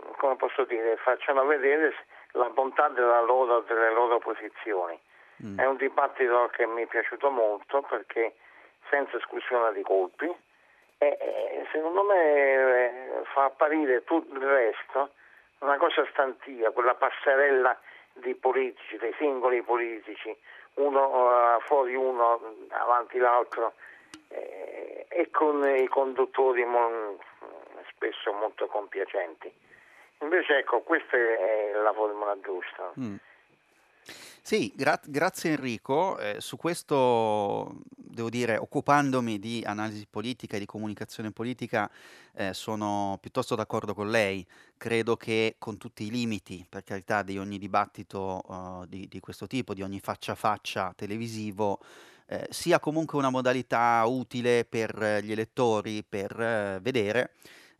dire, facciano vedere la bontà loro, delle loro posizioni. Mm. È un dibattito che mi è piaciuto molto perché senza esclusione di colpi e, e secondo me eh, fa apparire tutto il resto una cosa stantia, quella passerella di politici, dei singoli politici, uno uh, fuori uno, avanti l'altro, eh, e con i conduttori mon, spesso molto compiacenti. Invece ecco, questa è la formula giusta. Mm. Sì, gra- grazie Enrico. Eh, su questo devo dire, occupandomi di analisi politica e di comunicazione politica, eh, sono piuttosto d'accordo con lei. Credo che con tutti i limiti, per carità, di ogni dibattito uh, di, di, questo tipo, di ogni faccia a faccia televisivo, eh, sia comunque una modalità utile per gli elettori per eh, vedere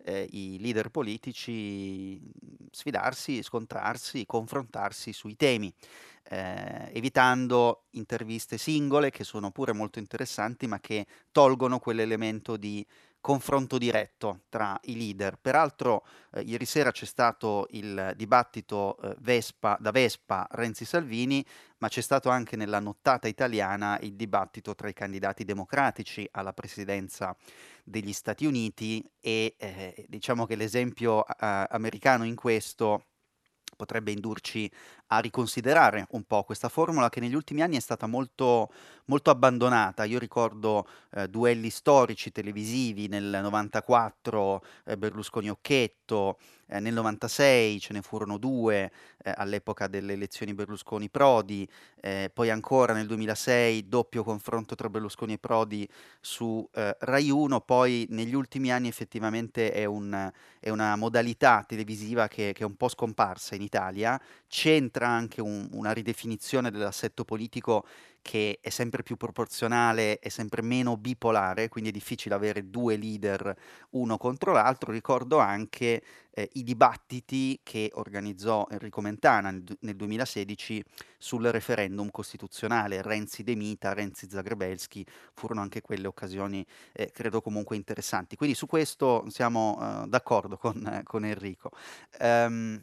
eh, i leader politici sfidarsi, scontrarsi, confrontarsi sui temi, eh, evitando interviste singole che sono pure molto interessanti ma che tolgono quell'elemento di confronto diretto tra i leader. Peraltro eh, ieri sera c'è stato il dibattito eh, Vespa, da Vespa Renzi-Salvini, ma c'è stato anche nella nottata italiana il dibattito tra i candidati democratici alla presidenza degli Stati Uniti e eh, diciamo che l'esempio eh, americano in questo potrebbe indurci a riconsiderare un po' questa formula che negli ultimi anni è stata molto, molto abbandonata. Io ricordo eh, duelli storici televisivi nel 94, eh, Berlusconi-Occhetto, eh, nel 96 ce ne furono due eh, all'epoca delle elezioni Berlusconi-Prodi, eh, poi ancora nel 2006 doppio confronto tra Berlusconi e Prodi su eh, Rai 1, poi negli ultimi anni effettivamente è, un, è una modalità televisiva che, che, è un po' scomparsa in Italia, c'entra anche un, una ridefinizione dell'assetto politico che è sempre più proporzionale e sempre meno bipolare, quindi è difficile avere due leader uno contro l'altro. Ricordo anche eh, i dibattiti che organizzò Enrico Mentana nel, nel 2016 sul referendum costituzionale. Renzi De Mita, Renzi Zagrebelski furono anche quelle occasioni, eh, credo comunque interessanti. Quindi su questo siamo eh, d'accordo con, con Enrico. Um,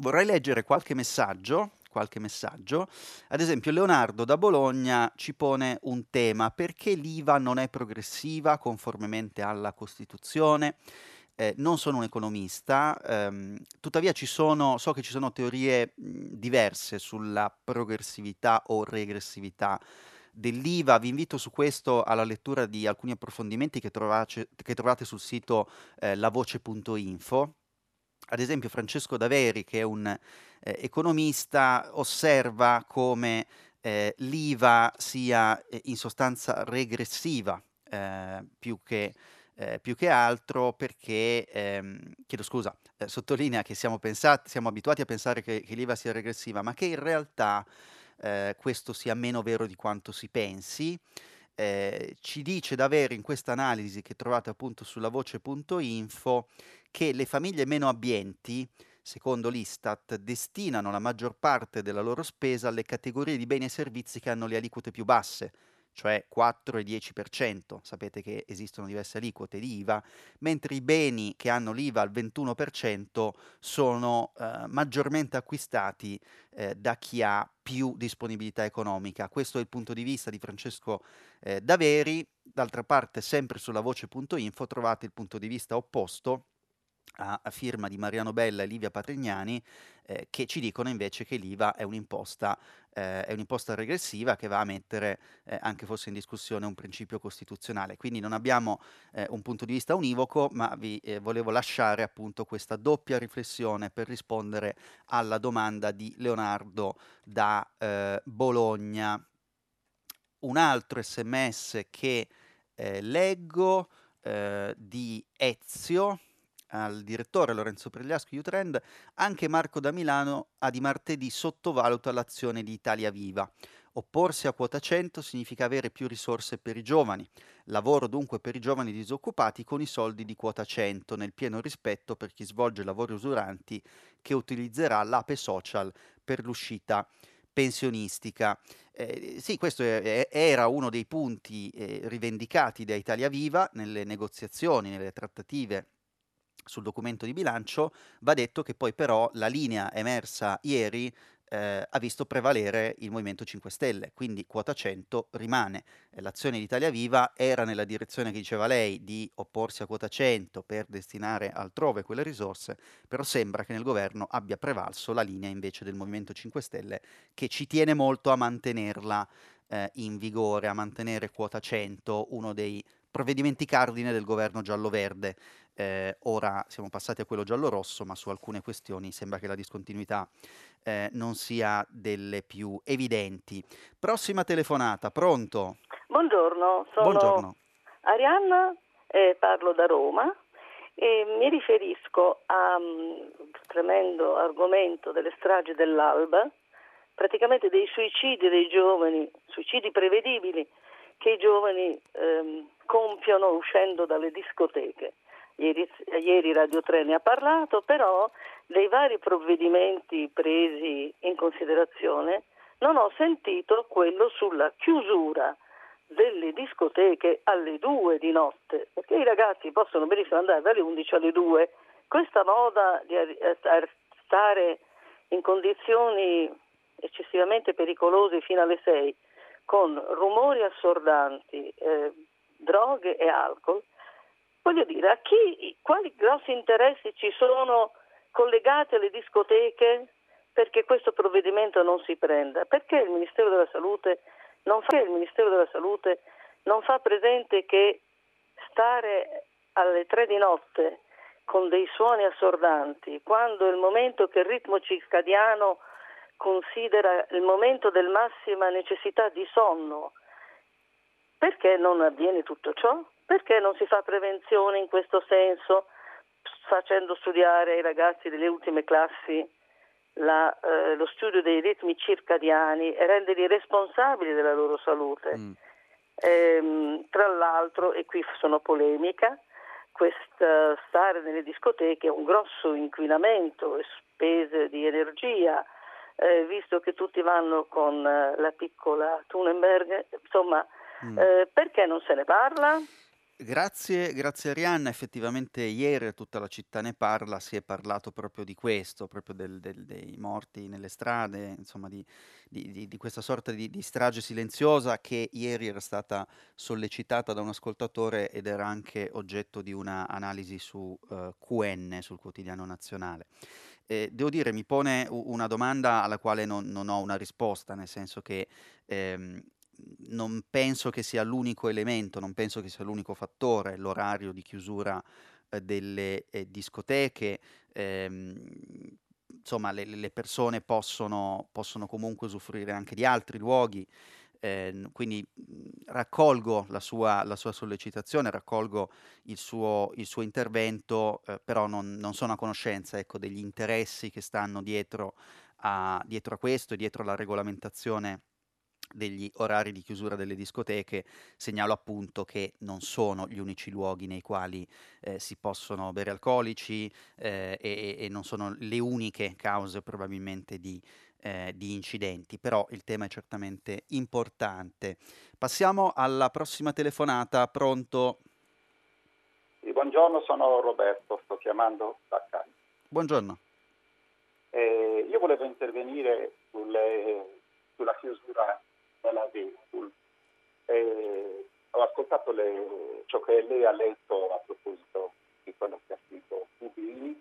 vorrei leggere qualche messaggio qualche messaggio. Ad esempio, Leonardo da Bologna ci pone un tema: perché l'IVA non è progressiva conformemente alla Costituzione? Eh, non sono un economista, ehm, tuttavia sono, so che ci sono teorie diverse sulla progressività o regressività dell'IVA. Vi invito su questo alla lettura di alcuni approfondimenti che, trovace, che trovate sul sito eh, lavoce.info. Ad esempio Francesco Daveri, che è un eh, economista, osserva come eh, l'IVA sia eh, in sostanza regressiva eh, più che, eh, più, che, altro perché, ehm, chiedo scusa, sottolinea che siamo, pensati, siamo, abituati a pensare che, che, l'IVA sia regressiva, ma che in realtà questo sia meno vero di quanto si pensi. Eh, ci dice Davvero in questa analisi che trovate appunto sulla voce.info che le famiglie meno abbienti, secondo l'Istat, destinano la maggior parte della loro spesa alle categorie di beni e servizi che hanno le aliquote più basse, cioè 4 e 10%, sapete che esistono diverse aliquote di IVA, mentre i beni che hanno l'IVA al 21% sono eh, maggiormente acquistati eh, da chi ha più disponibilità economica. Questo è il punto di vista di Francesco eh, Daveri, d'altra parte sempre sulla voce.info trovate il punto di vista opposto a, firma di Mariano Bella e Livia Patrignani, eh, che ci dicono invece che l'IVA è un'imposta, eh, è un'imposta regressiva che va a mettere eh, anche forse in discussione un principio costituzionale. Quindi non abbiamo eh, un punto di vista univoco, ma vi eh, volevo lasciare appunto questa doppia riflessione per rispondere alla domanda di Leonardo da eh, Bologna. Un altro sms che leggo di Ezio al direttore Lorenzo Pregliasco Utrend, anche Marco da Milano a di martedì sottovaluta l'azione di Italia Viva. Opporsi a quota 100 significa avere più risorse per i giovani. Lavoro dunque per i giovani disoccupati con i soldi di quota 100, nel pieno rispetto per chi svolge lavori usuranti che utilizzerà l'APE social per l'uscita pensionistica. Eh, sì, questo è, era uno dei punti eh, rivendicati da Italia Viva nelle negoziazioni, nelle trattative sul documento di bilancio, va detto che poi però la linea emersa ieri eh, ha visto prevalere il Movimento 5 Stelle, quindi quota 100 rimane. l'azione di Italia Viva era nella direzione che diceva lei di opporsi a quota 100 per destinare altrove quelle risorse, però sembra che nel governo abbia prevalso la linea invece del Movimento 5 Stelle che ci tiene molto a mantenerla eh, in vigore, a mantenere quota 100, uno dei provvedimenti cardine del governo giallo-verde. Eh, ora siamo passati a quello giallo-rosso, ma su alcune questioni sembra che la discontinuità eh, non sia delle più evidenti. Prossima telefonata, pronto? Buongiorno, sono Buongiorno. Arianna e parlo da Roma e mi riferisco al um, tremendo argomento delle stragi dell'Alba, praticamente dei suicidi dei giovani, suicidi prevedibili che i giovani ehm, compiono uscendo dalle discoteche. Ieri, ieri Radio 3 ne ha parlato, però dei vari provvedimenti presi in considerazione non ho sentito quello sulla chiusura delle discoteche alle 2 di notte, perché i ragazzi possono benissimo andare dalle 11 alle 2. Questa moda di stare in condizioni eccessivamente pericolose fino alle 6 con rumori assordanti, eh, droghe e alcol, voglio dire, a chi, quali grossi interessi ci sono collegati alle discoteche perché questo provvedimento non si prenda? Perché il Ministero della Salute non fa, della Salute non fa presente che stare alle tre di notte con dei suoni assordanti, quando è il momento che il ritmo circadiano considera il momento del massima necessità di sonno, perché non avviene tutto ciò? Perché non si fa prevenzione in questo senso, facendo studiare ai ragazzi delle ultime classi la, eh, lo studio dei ritmi circadiani e renderli responsabili della loro salute? Mm. Ehm, tra l'altro, e qui sono polemica, questo stare nelle discoteche è un grosso inquinamento e spese di energia, eh, visto che tutti vanno con eh, la piccola Thunenberg, insomma, mm. eh, perché non se ne parla? Grazie, grazie Arianna, effettivamente ieri tutta la città ne parla, si è parlato proprio di questo, proprio del, del, dei morti nelle strade, insomma di, di, di, di questa sorta di, strage silenziosa che ieri era stata sollecitata da un ascoltatore ed era anche oggetto di una analisi su eh, QN, sul quotidiano nazionale. Eh, devo dire, mi pone una domanda alla quale non, non ho una risposta, nel senso che ehm, non penso che sia l'unico elemento, non penso che sia l'unico fattore l'orario di chiusura eh, delle eh, discoteche. Ehm, insomma, le, le persone possono, possono, comunque usufruire anche di altri luoghi. Eh, quindi raccolgo la sua, la sua, sollecitazione, raccolgo il suo, il suo intervento, eh, però non, non, sono a conoscenza ecco, degli interessi che stanno dietro a, dietro a questo, dietro alla regolamentazione degli orari di chiusura delle discoteche, segnalo appunto che non sono gli unici luoghi nei quali eh, si possono bere alcolici eh, e, e, non sono le uniche cause probabilmente di, eh, di, incidenti, però il tema è certamente importante. Passiamo alla prossima telefonata, pronto? Sì, buongiorno, sono Roberto, sto chiamando da Cali. Buongiorno. Eh, io volevo intervenire sulle, sulla chiusura della Vestul. Eh, ho ascoltato le, ciò che lei ha letto a proposito di quello che ha scritto Pubini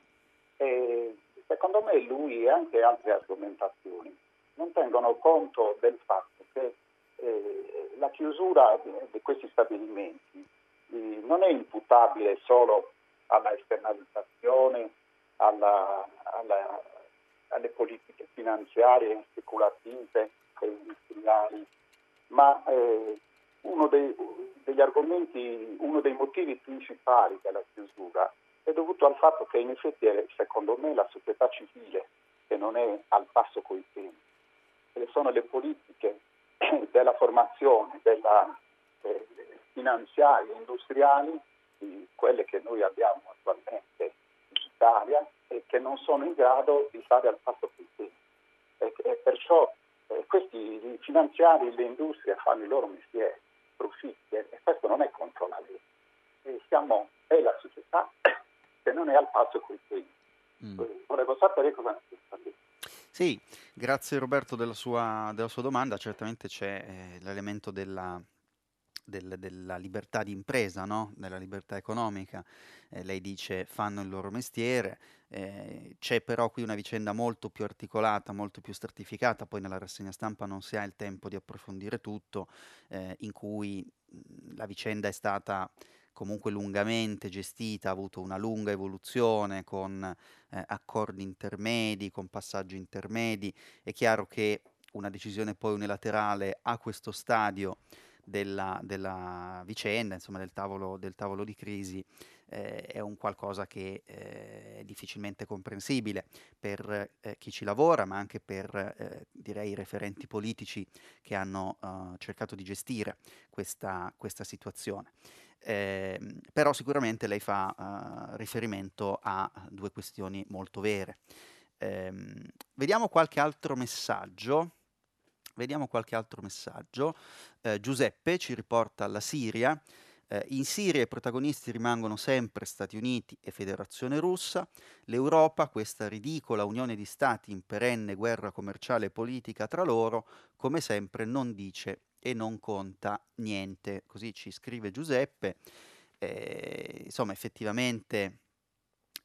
e secondo me lui e anche altre argomentazioni non tengono conto del fatto che eh, la chiusura di, di questi stabilimenti eh, non è imputabile solo alla esternalizzazione, alla, alla, alle politiche finanziarie speculative industriali, ma eh, uno dei, degli argomenti, uno dei motivi principali della chiusura è dovuto al fatto che in effetti è secondo me la società civile che non è al passo coi tempi, e sono le politiche della formazione, della eh, finanziarie, industriali, quelle che noi abbiamo attualmente in Italia e che non sono in grado di stare al passo coi tempi. E, e perciò questi finanziari, le industrie fanno il loro mestiere, profitti e questo non è contro la legge. E siamo, è la società che non è al passo con i tempi. Mm. Volevo sapere cosa ne pensate. Sì, grazie Roberto della sua, della sua domanda. Certamente c'è eh, l'elemento della, del, della libertà di impresa, no? della libertà economica. Eh, lei dice fanno il loro mestiere, eh, c'è però qui una vicenda molto più articolata, molto più stratificata, poi nella rassegna stampa non si ha il tempo di approfondire tutto, eh, in cui la vicenda è stata comunque lungamente gestita, ha avuto una lunga evoluzione con eh, accordi intermedi, con passaggi intermedi. È chiaro che una decisione poi unilaterale a questo stadio della, della vicenda, insomma del tavolo, del tavolo di crisi, eh, è un qualcosa che eh, è difficilmente comprensibile per eh, chi ci lavora, ma anche per eh, direi i referenti politici che hanno uh, cercato di gestire questa, questa situazione. Eh, però sicuramente lei fa uh, riferimento a due questioni molto vere. Eh, vediamo qualche altro messaggio. Vediamo qualche altro messaggio. Eh, Giuseppe ci riporta alla Siria. Eh, in Siria i protagonisti rimangono sempre Stati Uniti e Federazione Russa. L'Europa, questa ridicola unione di stati in perenne guerra commerciale e politica tra loro, come sempre non dice e non conta niente. Così ci scrive Giuseppe. Eh, insomma, effettivamente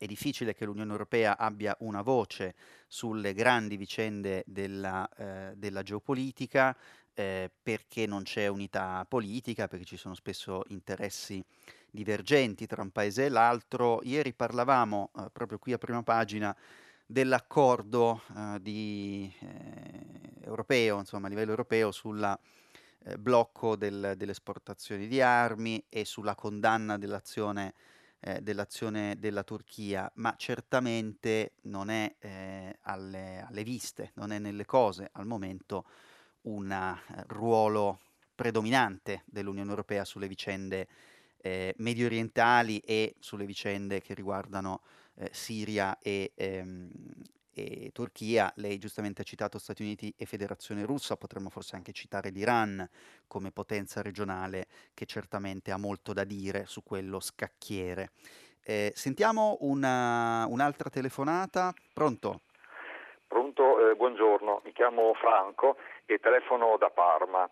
è difficile che l'Unione Europea abbia una voce sulle grandi vicende della, eh, della geopolitica eh, perché non c'è unità politica, perché ci sono spesso interessi divergenti tra un paese e l'altro. Ieri parlavamo eh, proprio qui a prima pagina dell'accordo eh, di, eh, europeo, insomma a livello europeo sulla eh, blocco del, delle esportazioni di armi e sulla condanna dell'azione, eh, dell'azione della Turchia, ma certamente non è eh, alle, alle, viste, non è nelle cose al momento un eh, ruolo predominante dell'Unione Europea sulle vicende eh, medio orientali e sulle vicende che riguardano eh, Siria e, ehm, e Turchia, lei giustamente ha citato Stati Uniti e Federazione Russa, potremmo forse anche citare l'Iran come potenza regionale che certamente ha molto da dire su quello scacchiere. Eh, sentiamo una, un'altra telefonata. Pronto? Pronto, eh, buongiorno, mi chiamo Franco e telefono da Parma.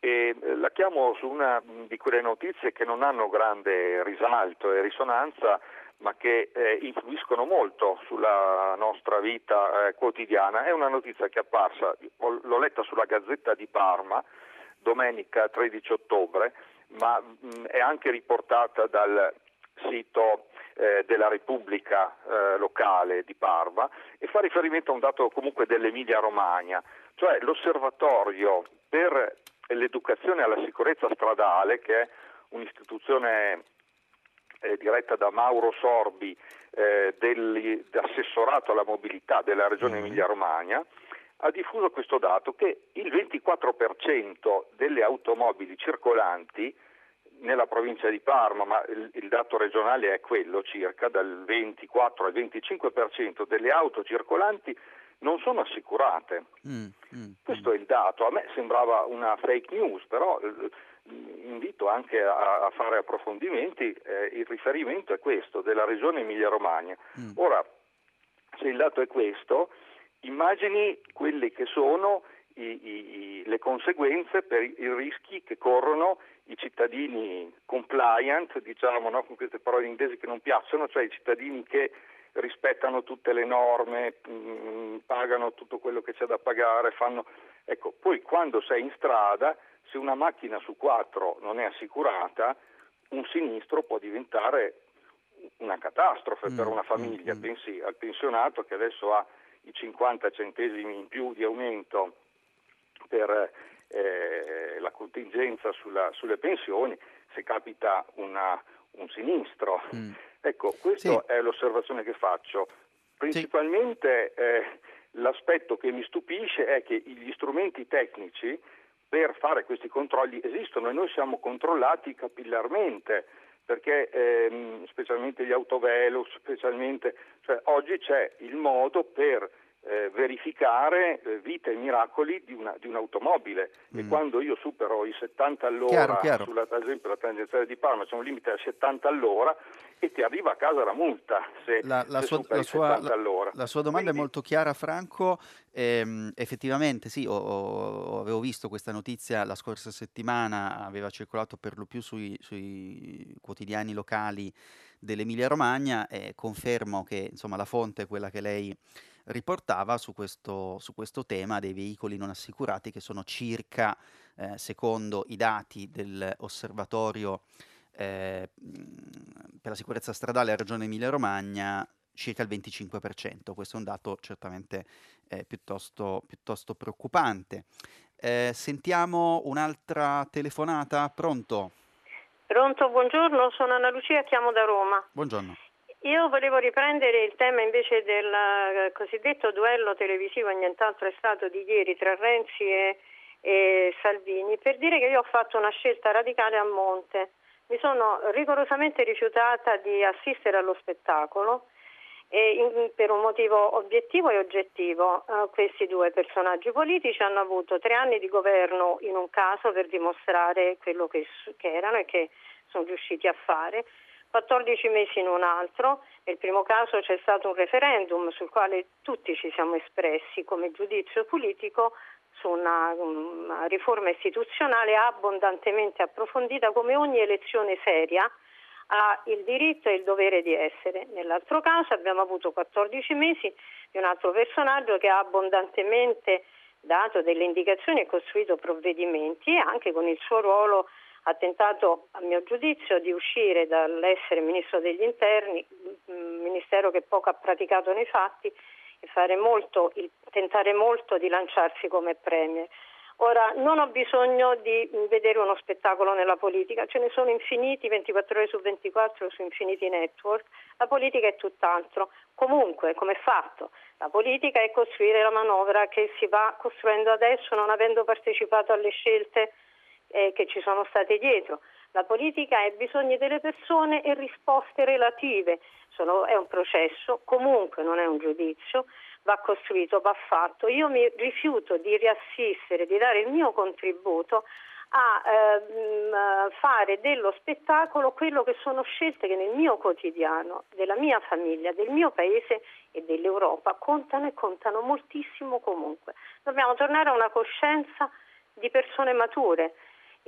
E eh, la chiamo su una di quelle notizie che non hanno grande risalto e risonanza ma che eh, influiscono molto sulla nostra vita eh, quotidiana. È una notizia che è apparsa, l'ho letta sulla Gazzetta di Parma domenica 13 ottobre, ma mh, è anche riportata dal sito eh, della Repubblica eh, locale di Parma e fa riferimento a un dato comunque dell'Emilia Romagna, cioè l'osservatorio per l'educazione alla sicurezza stradale, che è un'istituzione eh, diretta da Mauro Sorbi, eh, dell'assessorato alla mobilità della regione mm. Emilia-Romagna, ha diffuso questo dato che il 24% delle automobili circolanti nella provincia di Parma, ma il, il, dato regionale è quello circa, dal 24 al 25% delle auto circolanti non sono assicurate. Mm, mm, Questo mm. è il dato. A me sembrava una fake news, però eh, invito anche a, a fare approfondimenti, eh, il riferimento è questo, della regione Emilia-Romagna. Mm. Ora, se il dato è questo, immagini quelle che sono i, i, le conseguenze per i, i, rischi che corrono i cittadini compliant, diciamo no, con queste parole inglesi che non piacciono, cioè i cittadini che rispettano tutte le norme, mh, mm, pagano tutto quello che c'è da pagare, fanno... Ecco, poi quando sei in strada se una macchina su quattro non è assicurata, un sinistro può diventare una catastrofe mm, per una famiglia. Mm, mm. Pensi al pensionato che adesso ha i 50 centesimi in più di aumento per eh, la contingenza sulla, sulle pensioni, se capita una, un sinistro. Mm. Ecco, questa sì. è l'osservazione che faccio. Principalmente sì. eh, l'aspetto che mi stupisce è che gli strumenti tecnici per fare questi controlli esistono e noi siamo controllati capillarmente perché ehm, specialmente gli autovelox, specialmente, cioè, oggi c'è il modo per eh, verificare eh, vita e miracoli di, una, di un'automobile mm. e quando io supero i 70 all'ora, chiaro, chiaro. Sulla, ad esempio la tangenziale di Parma c'è un limite a 70 all'ora e ti arriva a casa la multa se, la, la, se sua, la, sua, la, la sua, domanda Quindi, è molto chiara Franco, ehm, effettivamente sì, ho, ho, avevo visto questa notizia la scorsa settimana, aveva circolato per lo più sui, sui quotidiani locali dell'Emilia Romagna e confermo che insomma, la fonte è quella che lei riportava su questo, su questo tema dei veicoli non assicurati che sono circa, eh, secondo i dati dell'osservatorio eh, per la sicurezza stradale a Regione Emilia-Romagna, circa il 25%. Questo è un dato certamente eh, piuttosto, piuttosto, preoccupante. Eh, sentiamo un'altra telefonata. Pronto? Pronto, buongiorno, sono Anna Lucia, chiamo da Roma. Buongiorno. Io volevo riprendere il tema invece del eh, cosiddetto duello televisivo nient'altro è stato di ieri tra Renzi e, e Salvini per dire che io ho fatto una scelta radicale a monte. Mi sono rigorosamente rifiutata di assistere allo spettacolo in, per un motivo obiettivo e oggettivo. Uh, questi due personaggi politici hanno avuto tre anni di governo in un caso per dimostrare quello che, che erano e che sono riusciti a fare 14 mesi in un altro. Nel primo caso c'è stato un referendum sul quale tutti ci siamo espressi come giudizio politico su una, una riforma istituzionale abbondantemente approfondita come ogni elezione seria ha il diritto e il dovere di essere. Nell'altro caso abbiamo avuto 14 mesi di un altro personaggio che ha abbondantemente dato delle indicazioni e costruito provvedimenti e anche con il suo ruolo ha tentato, a mio giudizio, di uscire dall'essere ministro degli interni, ministero che poco ha praticato nei fatti, e molto, tentare molto di lanciarsi come premier. Ora, non ho bisogno di vedere uno spettacolo nella politica, ce ne sono infiniti, 24 ore su 24 su infiniti network, la politica è tutt'altro. Comunque, come fatto? La politica è costruire la manovra che si va costruendo adesso non avendo partecipato alle scelte eh, che ci sono state dietro. La politica è bisogno delle persone e risposte relative. Sono, è un processo, comunque non è un giudizio, va costruito, va fatto. Io mi rifiuto di riassistere, di dare il mio contributo a ehm, fare dello spettacolo quello che sono scelte che nel mio quotidiano, della mia famiglia, del mio paese e dell'Europa contano e contano moltissimo comunque. Dobbiamo tornare a una coscienza di persone mature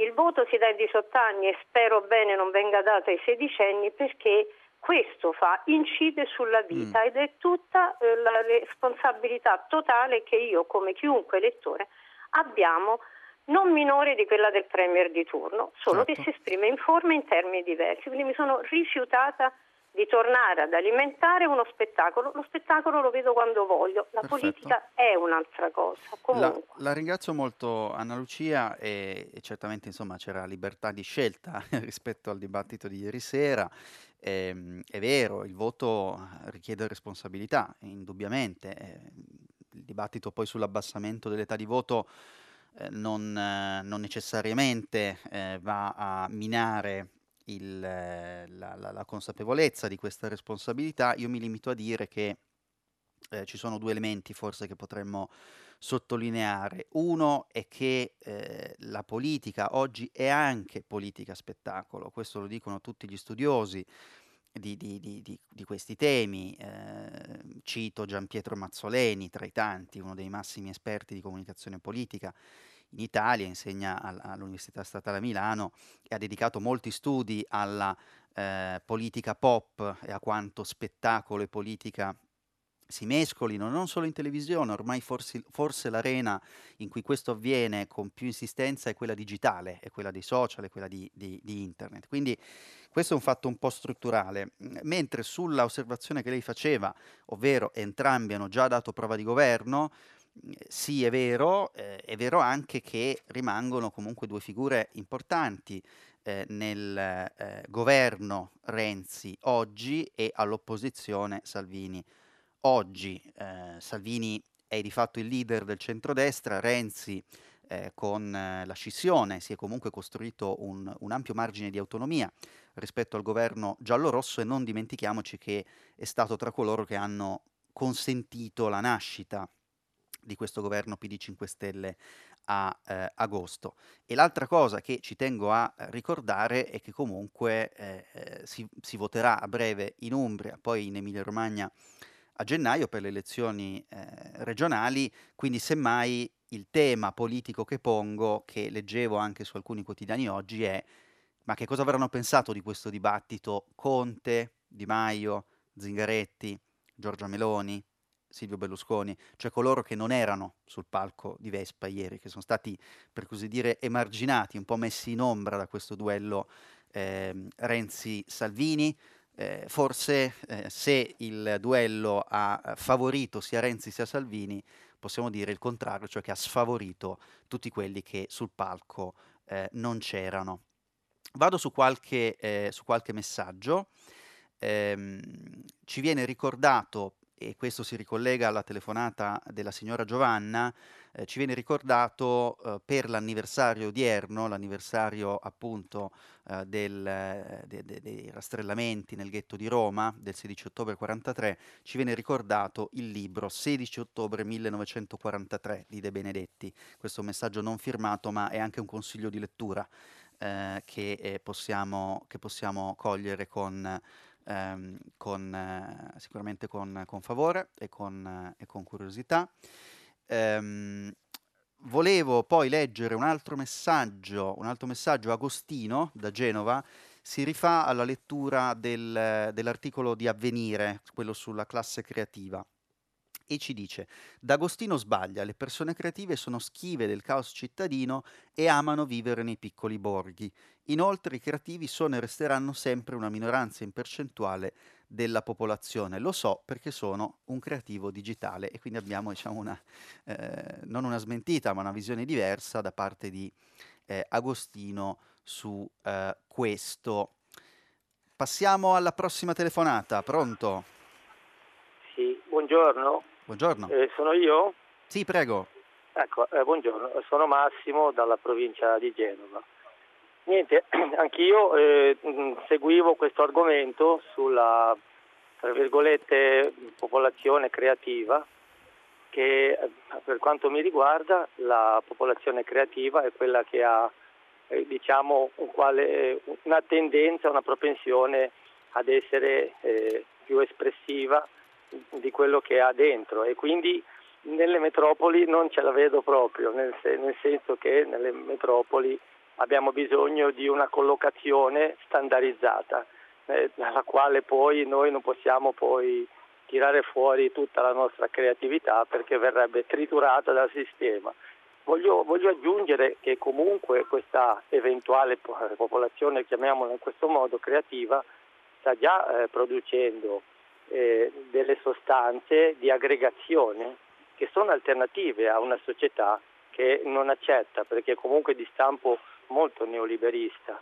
il voto si dà ai 18 anni e spero bene non venga dato ai sedicenni perché questo fa, incide sulla vita mm. ed è tutta eh, la responsabilità totale che io come chiunque elettore abbiamo non minore di quella del Premier di turno, solo certo. che si esprime in forme e in termini diversi. Quindi mi sono rifiutata di tornare ad alimentare uno spettacolo. Lo spettacolo lo vedo quando voglio, la Perfetto. politica è un'altra cosa. La, la, ringrazio molto Anna Lucia e, e, certamente insomma c'era libertà di scelta rispetto al dibattito di ieri sera. Ehm, è vero, il voto richiede responsabilità, indubbiamente. Eh, il dibattito poi sull'abbassamento dell'età di voto eh, non, eh, non, necessariamente eh, va a minare il, la, la, la, consapevolezza di questa responsabilità, io mi limito a dire che eh, ci sono due elementi forse che potremmo sottolineare. Uno è che eh, la politica oggi è anche politica spettacolo, questo lo dicono tutti gli studiosi. Di, di, di, di questi temi, eh, cito Gian Pietro Mazzoleni tra i tanti, uno dei massimi esperti di comunicazione politica, in Italia, insegna al, all'Università Statale a Milano e ha dedicato molti studi alla eh, politica pop e a quanto spettacolo e politica si mescolino non solo in televisione, ormai forse, forse, l'arena in cui questo avviene con più insistenza è quella digitale, è quella dei social, è quella di, di, di internet. Quindi questo è un fatto un po' strutturale, mentre sulla osservazione che lei faceva, ovvero entrambi hanno già dato prova di governo, sì, è vero, eh, è vero anche che rimangono comunque due figure importanti eh, nel eh, governo Renzi oggi e all'opposizione Salvini oggi. Eh, Salvini è di fatto il leader del centrodestra, Renzi eh, con eh, la scissione si è comunque costruito un, un ampio margine di autonomia rispetto al governo giallo-rosso e non dimentichiamoci che è stato tra coloro che hanno consentito la nascita di questo governo PD 5 Stelle a eh, agosto. E l'altra cosa che ci tengo a ricordare è che comunque eh, eh, si, si, voterà a breve in Umbria, poi in Emilia Romagna a gennaio per le elezioni eh, regionali, quindi semmai il tema politico che pongo, che leggevo anche su alcuni quotidiani oggi, è ma che cosa avranno pensato di questo dibattito Conte, Di Maio, Zingaretti, Giorgia Meloni, Silvio Berlusconi, cioè coloro che non erano sul palco di Vespa ieri, che sono stati per così dire emarginati, un po' messi in ombra da questo duello eh, Renzi-Salvini. Eh, forse eh, se il duello ha favorito sia Renzi sia Salvini, possiamo dire il contrario, cioè che ha sfavorito tutti quelli che sul palco eh, non c'erano. Vado su qualche, eh, su qualche messaggio. Ehm, ci viene ricordato e questo si ricollega alla telefonata della signora Giovanna, eh, ci viene ricordato eh, per l'anniversario odierno, l'anniversario appunto eh, del, de, de, dei rastrellamenti nel ghetto di Roma del 16 ottobre 43, ci viene ricordato il libro 16 ottobre 1943 di De Benedetti. Questo è un messaggio non firmato ma è anche un consiglio di lettura eh, che, eh, possiamo, che possiamo cogliere con ehm, con, eh, sicuramente con, con, favore e con, e con curiosità. Ehm, volevo poi leggere un altro messaggio, un altro messaggio Agostino da Genova si rifà alla lettura del, dell'articolo di Avvenire, quello sulla classe creativa e ci dice D'Agostino sbaglia, le persone creative sono schive del caos cittadino e amano vivere nei piccoli borghi. Inoltre i creativi sono e resteranno sempre una minoranza in percentuale della popolazione. Lo so perché sono un creativo digitale e quindi abbiamo diciamo, una, eh, non una smentita ma una visione diversa da parte di eh, Agostino su eh, questo. Passiamo alla prossima telefonata, pronto? Sì, buongiorno. Buongiorno. Eh, sono io? Sì, prego. Ecco, eh, buongiorno, sono Massimo dalla provincia di Genova. Niente, anch'io eh, seguivo questo argomento sulla, tra virgolette, popolazione creativa, che eh, per quanto mi riguarda la popolazione creativa è quella che ha eh, diciamo, un quale, una tendenza, una propensione ad essere eh, più espressiva di quello che ha dentro. E quindi nelle metropoli non ce la vedo proprio, nel, nel senso che nelle metropoli abbiamo bisogno di una collocazione standardizzata, eh, dalla quale poi noi non possiamo poi tirare fuori tutta la nostra creatività perché verrebbe triturata dal sistema. Voglio, voglio aggiungere che comunque questa eventuale popolazione, chiamiamola in questo modo, creativa, sta già eh, producendo eh, delle sostanze di aggregazione che sono alternative a una società che non accetta, perché comunque di stampo molto neoliberista,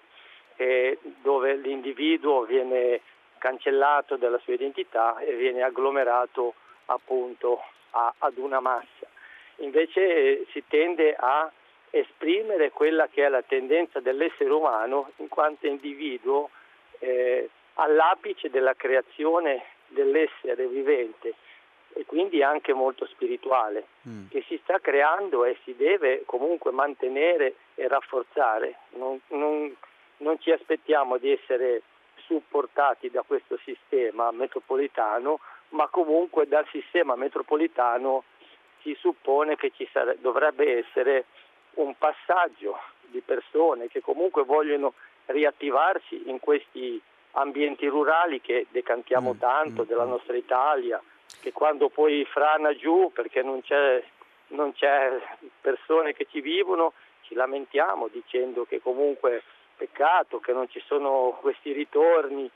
eh, dove l'individuo viene cancellato dalla sua identità e viene agglomerato appunto a, ad una massa. Invece eh, si tende a esprimere quella che è la tendenza dell'essere umano in quanto individuo eh, all'apice della creazione dell'essere vivente e quindi anche molto spirituale, mm. che si sta creando e si deve comunque mantenere e rafforzare. Non, non, non ci aspettiamo di essere supportati da questo sistema metropolitano, ma comunque dal sistema metropolitano si suppone che ci sare- dovrebbe essere un passaggio di persone che comunque vogliono riattivarsi in questi ambienti rurali che decantiamo mm, tanto mm, della mm. nostra Italia, che quando poi frana giù perché non c'è, non c'è persone che ci vivono, ci lamentiamo dicendo che comunque peccato che non ci sono questi ritorni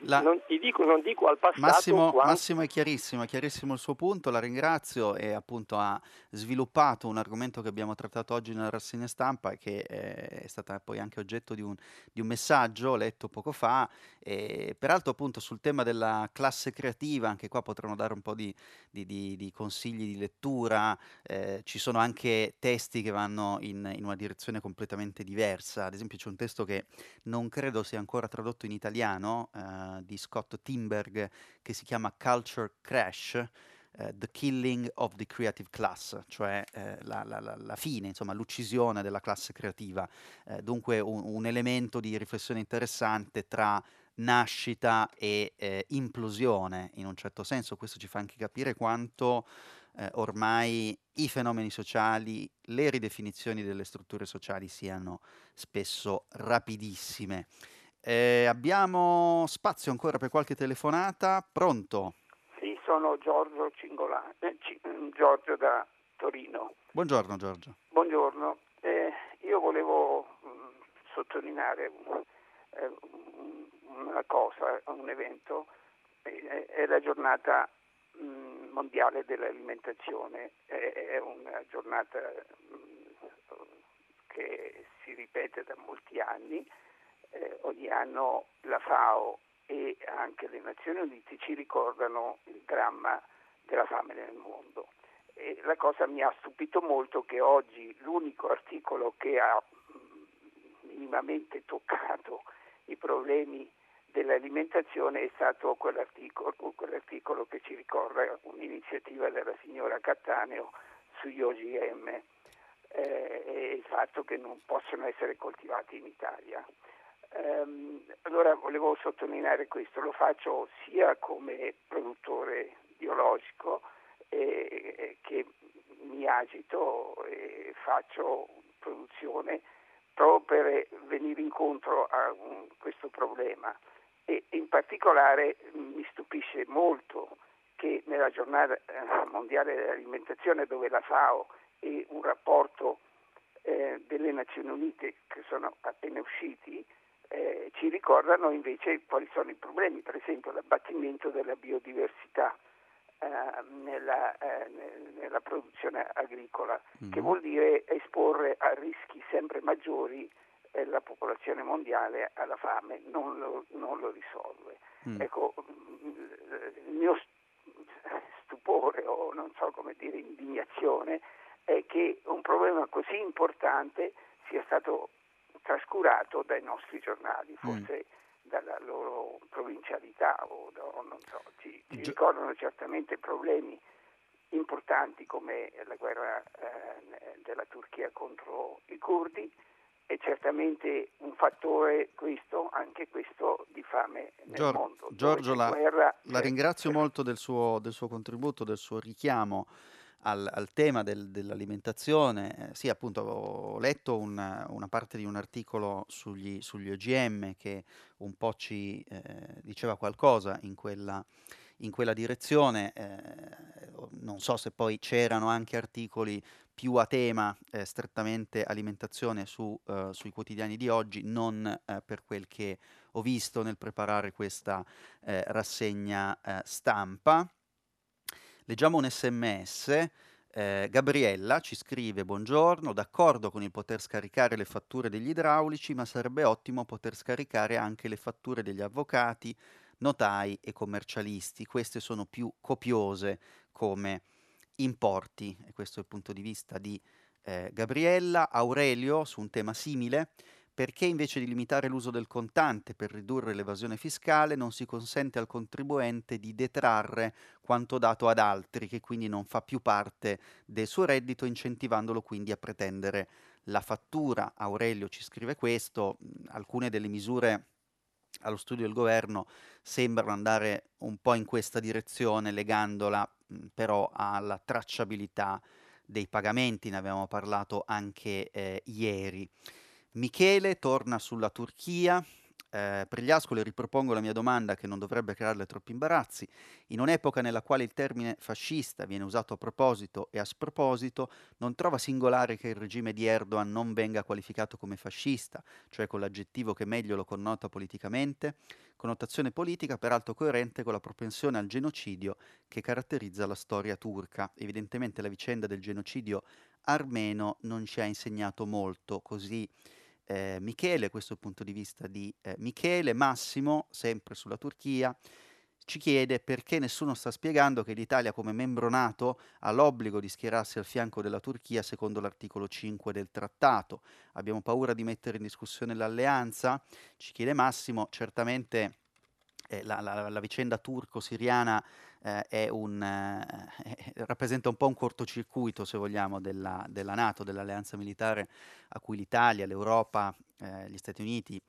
la... Non, dico, non dico al passato. Massimo, quanto... Massimo, è chiarissimo, è chiarissimo il suo punto, la ringrazio e appunto ha sviluppato un argomento che abbiamo trattato oggi nella rassegna stampa e che è stata poi anche oggetto di un, di un messaggio letto poco fa. E, peraltro appunto sul tema della classe creativa, anche qua potremmo dare un po' di, di, di, di consigli di lettura, eh, ci sono anche testi che vanno in, in una direzione completamente diversa, ad esempio c'è un testo che non credo sia ancora tradotto in italiano, uh, di Scott Timberg che si chiama Culture Crash. Uh, the Killing of the Creative Class, cioè uh, la, la, la, fine, insomma, l'uccisione della classe creativa. Uh, dunque un, un, elemento di riflessione interessante tra nascita e eh, implosione, in un certo senso. Questo ci fa anche capire quanto eh, ormai i fenomeni sociali, le ridefinizioni delle strutture sociali siano spesso rapidissime. Eh, abbiamo spazio ancora per qualche telefonata. Pronto? Sì, sono Giorgio Cingolani, eh, C- mm, Giorgio da Torino. Buongiorno Giorgio. Buongiorno. Eh, io volevo mh, mm, sottolineare eh, una cosa, un evento. è la giornata mh, mm, mondiale dell'alimentazione. è una giornata che si ripete da molti anni eh, ogni anno la FAO e anche le Nazioni Unite ci ricordano il dramma della fame nel mondo. E la cosa mi ha stupito molto che oggi l'unico articolo che ha minimamente toccato i problemi dell'alimentazione è stato quell'articolo, quell'articolo che ci ricorda un'iniziativa della signora Cattaneo sugli OGM eh, e il fatto che non possono essere coltivati in Italia. Ehm, allora volevo sottolineare questo, lo faccio sia come produttore biologico eh, che mi agito e faccio produzione proprio per venire incontro a um, questo problema. E in particolare mi stupisce molto che nella giornata eh, mondiale dell'alimentazione dove la FAO e un rapporto eh, delle Nazioni Unite che sono appena usciti eh, ci ricordano invece quali sono i problemi, per esempio l'abbattimento della biodiversità eh, nella, eh, nella, produzione agricola, mm. che vuol dire esporre a rischi sempre maggiori eh, la popolazione mondiale alla fame, non lo, non lo risolve. Mm. Ecco, il mio stupore o non so come dire indignazione è che un problema così importante sia stato trascurato dai nostri giornali, mm. forse mm. dalla loro provincialità o, o non so, ci, ci Gi- ricordano certamente problemi importanti come la guerra eh, della Turchia contro i curdi è certamente un fattore questo, anche questo di fame nel Gior- mondo. Giorgio, la, guerra, la ringrazio molto del suo, del suo contributo, del suo richiamo al, al tema del, dell'alimentazione, eh, sì appunto ho letto una, una, parte di un articolo sugli, sugli OGM che un po' ci eh, diceva qualcosa in quella, in quella direzione, eh, non so se poi c'erano anche articoli più a tema eh, strettamente alimentazione su, uh, sui quotidiani di oggi, non uh, per quel che ho visto nel preparare questa rassegna stampa. Leggiamo un sms. Eh, Gabriella ci scrive: Buongiorno, d'accordo con il poter scaricare le fatture degli idraulici, ma sarebbe ottimo poter scaricare anche le fatture degli avvocati, notai e commercialisti. Queste sono più copiose come importi. E questo è il punto di vista di eh, Gabriella. Aurelio, su un tema simile, perché invece di limitare l'uso del contante per ridurre l'evasione fiscale non si consente al contribuente di detrarre quanto dato ad altri, che quindi non fa più parte del suo reddito, incentivandolo quindi a pretendere la fattura. Aurelio ci scrive questo, alcune delle misure allo studio del governo sembrano andare un po' in questa direzione, legandola però alla tracciabilità dei pagamenti, ne avevamo parlato anche eh, ieri. Michele torna sulla Turchia. Eh, Pregliasco le ripropongo la mia domanda che non dovrebbe crearle troppi imbarazzi. In un'epoca nella quale il termine fascista viene usato a proposito e a sproposito, non trova singolare che il regime di Erdogan non venga qualificato come fascista, cioè con l'aggettivo che meglio lo connota politicamente? Connotazione politica peraltro coerente con la propensione al genocidio che caratterizza la storia turca. Evidentemente la vicenda del genocidio armeno non ci ha insegnato molto, così eh, Michele, questo è il punto di vista di eh, Michele, Massimo, sempre sulla Turchia, ci chiede perché nessuno sta spiegando che l'Italia come membro NATO ha l'obbligo di schierarsi al fianco della Turchia secondo l'articolo 5 del trattato. Abbiamo paura di mettere in discussione l'alleanza? Ci chiede Massimo, certamente eh, la, la, la, vicenda turco-siriana eh, un, eh, rappresenta un po' un cortocircuito, se vogliamo, della, della, Nato, dell'alleanza militare a cui l'Italia, l'Europa, eh, gli Stati Uniti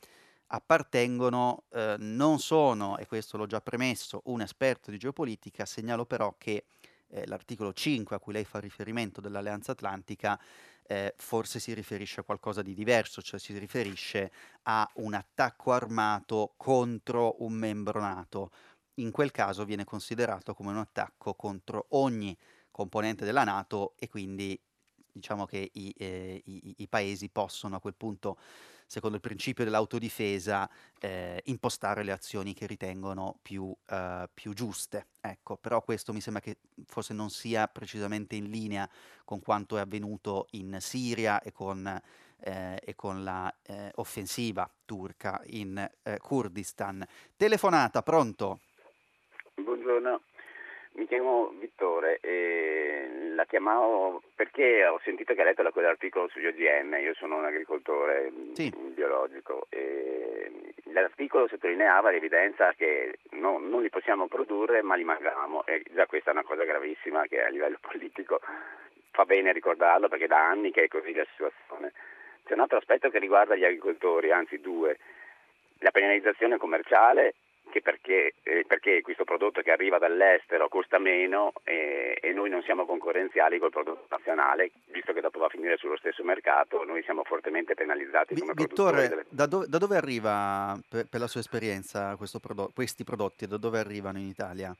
appartengono. Eh, non sono, e questo l'ho già premesso, un esperto di geopolitica, segnalo però che eh, l'articolo 5 a cui lei fa riferimento dell'Alleanza Atlantica eh, forse si riferisce a qualcosa di diverso, cioè si riferisce a un attacco armato contro un membro NATO, in quel caso viene considerato come un attacco contro ogni componente della Nato e quindi diciamo che i, eh, i, i paesi possono a quel punto, secondo il principio dell'autodifesa, eh, impostare le azioni che ritengono più, eh, più, giuste. Ecco, però questo mi sembra che forse non sia precisamente in linea con quanto è avvenuto in Siria e con, eh, e con la eh, offensiva turca in eh, Kurdistan. Telefonata, pronto? Buongiorno, mi chiamo Vittore e la chiamavo perché ho sentito che ha letto quell'articolo sugli OGM, io sono un agricoltore sì. biologico e l'articolo sottolineava l'evidenza che no, non li possiamo produrre ma li mangiamo e già questa è una cosa gravissima che a livello politico fa bene ricordarlo perché da anni che è così la situazione. C'è un altro aspetto che riguarda gli agricoltori, anzi due, la penalizzazione commerciale anche perché, eh, perché, questo prodotto che arriva dall'estero costa meno eh, e noi non siamo concorrenziali col prodotto nazionale, visto che dopo va a finire sullo stesso mercato, noi siamo fortemente penalizzati come Vittore, delle... da, dove, da dove arriva, per, per, la sua esperienza, prodotto, questi prodotti, da dove arrivano in Italia?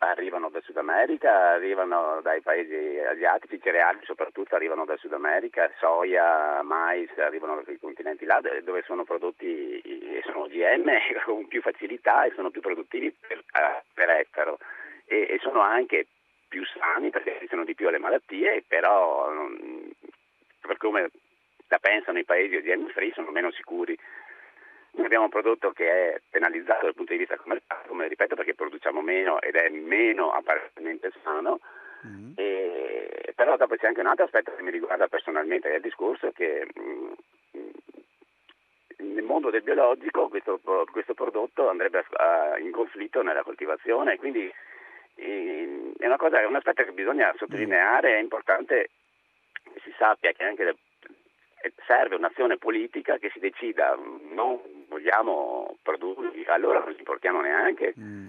Arrivano dal Sud America, arrivano dai paesi asiatici, cereali soprattutto arrivano dal Sud America, soia, mais arrivano dai continenti là dove sono prodotti e sono OGM con più facilità e sono più produttivi per, per estero e, e, sono anche più sani perché resistono di più alle malattie, però per come la pensano i paesi OGM free sono meno sicuri abbiamo un prodotto che è penalizzato dal punto di vista commerciale, come ripeto, perché produciamo meno ed è meno apparentemente sano. Mm. E, però dopo c'è anche un altro aspetto che mi riguarda personalmente, è il discorso che mh, mm, nel mondo del biologico questo, questo prodotto andrebbe a, a, in conflitto nella coltivazione, quindi eh, è, cosa, è un aspetto che bisogna sottolineare, è importante che si sappia che anche serve un'azione politica che si decida non vogliamo produrli, allora non li importiamo neanche. Mm.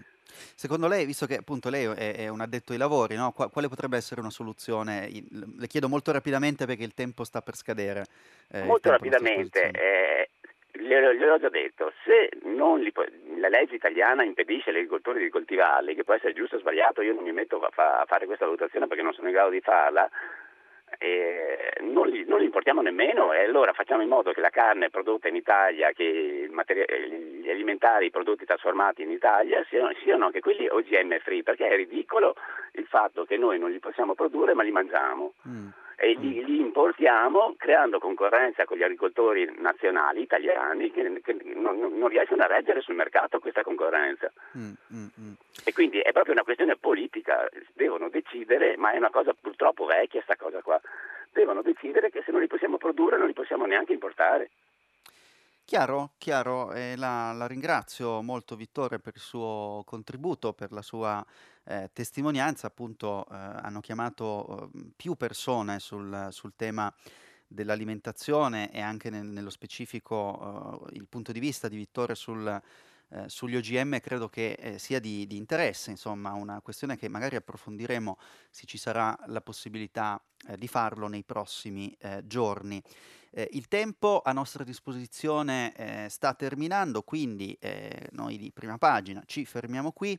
Secondo lei, visto che appunto lei è, è un addetto ai lavori, no? quale potrebbe essere una soluzione? Le chiedo molto rapidamente perché il tempo sta per scadere. Eh, molto rapidamente, eh, gliel'ho già detto, se li, la legge italiana impedisce agli agricoltori di coltivarli, che può essere giusto o sbagliato, io non mi metto a, fa, a fare questa valutazione perché non sono in grado di farla, eh, non, li, non, li, importiamo nemmeno e allora facciamo in modo che la carne prodotta in Italia, che gli alimentari prodotti trasformati in Italia siano, siano, anche quelli OGM free, perché è ridicolo il fatto che noi non li possiamo produrre ma li mangiamo. Mm e li, li, importiamo creando concorrenza con gli agricoltori nazionali italiani che, che non, non, riescono a reggere sul mercato questa concorrenza. Mm, mm, mm. E quindi è proprio una questione politica, devono decidere, ma è una cosa purtroppo vecchia sta cosa qua, devono decidere che se non li possiamo produrre non li possiamo neanche importare. Chiaro, chiaro, eh, la, la, ringrazio molto Vittore per il suo contributo, per la sua eh, testimonianza, appunto eh, hanno chiamato eh, più persone sul, sul, tema dell'alimentazione e anche nel, nello specifico eh, il punto di vista di Vittore sul, eh, sugli OGM credo che eh, sia di, di, interesse, insomma una questione che magari approfondiremo se ci sarà la possibilità eh, di farlo nei prossimi eh, giorni. Eh, il tempo a nostra disposizione eh, sta terminando, quindi noi di prima pagina ci fermiamo qui.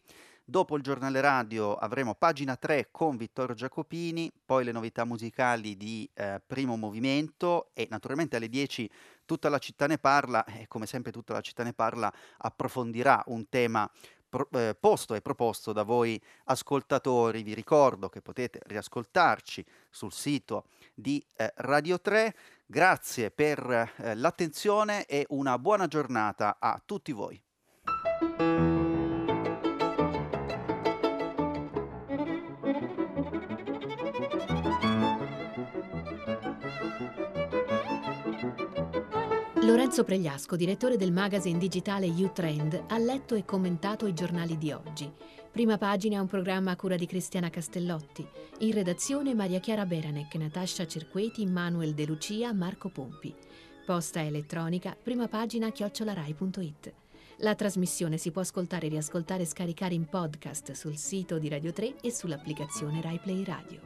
Dopo il giornale radio avremo pagina 3 con Vittorio Giacopini, poi le novità musicali di eh, Primo Movimento e naturalmente alle 10 tutta la città ne parla e come sempre tutta la città ne parla approfondirà un tema pro, eh, posto e proposto da voi ascoltatori. Vi ricordo che potete riascoltarci sul sito di eh, Radio 3. Grazie per eh, l'attenzione e una buona giornata a tutti voi. Lorenzo Pregliasco, direttore del magazine digitale U-Trend, ha letto e commentato i giornali di oggi. Prima pagina un programma a cura di Cristiana Castellotti. In redazione Maria Chiara Beranec, Natascia Cerqueti, Manuel De Lucia, Marco Pompi. Posta elettronica, prima pagina chiocciolarai.it. La trasmissione si può ascoltare, riascoltare e scaricare in podcast sul sito di Radio 3 e sull'applicazione RaiPlay Radio.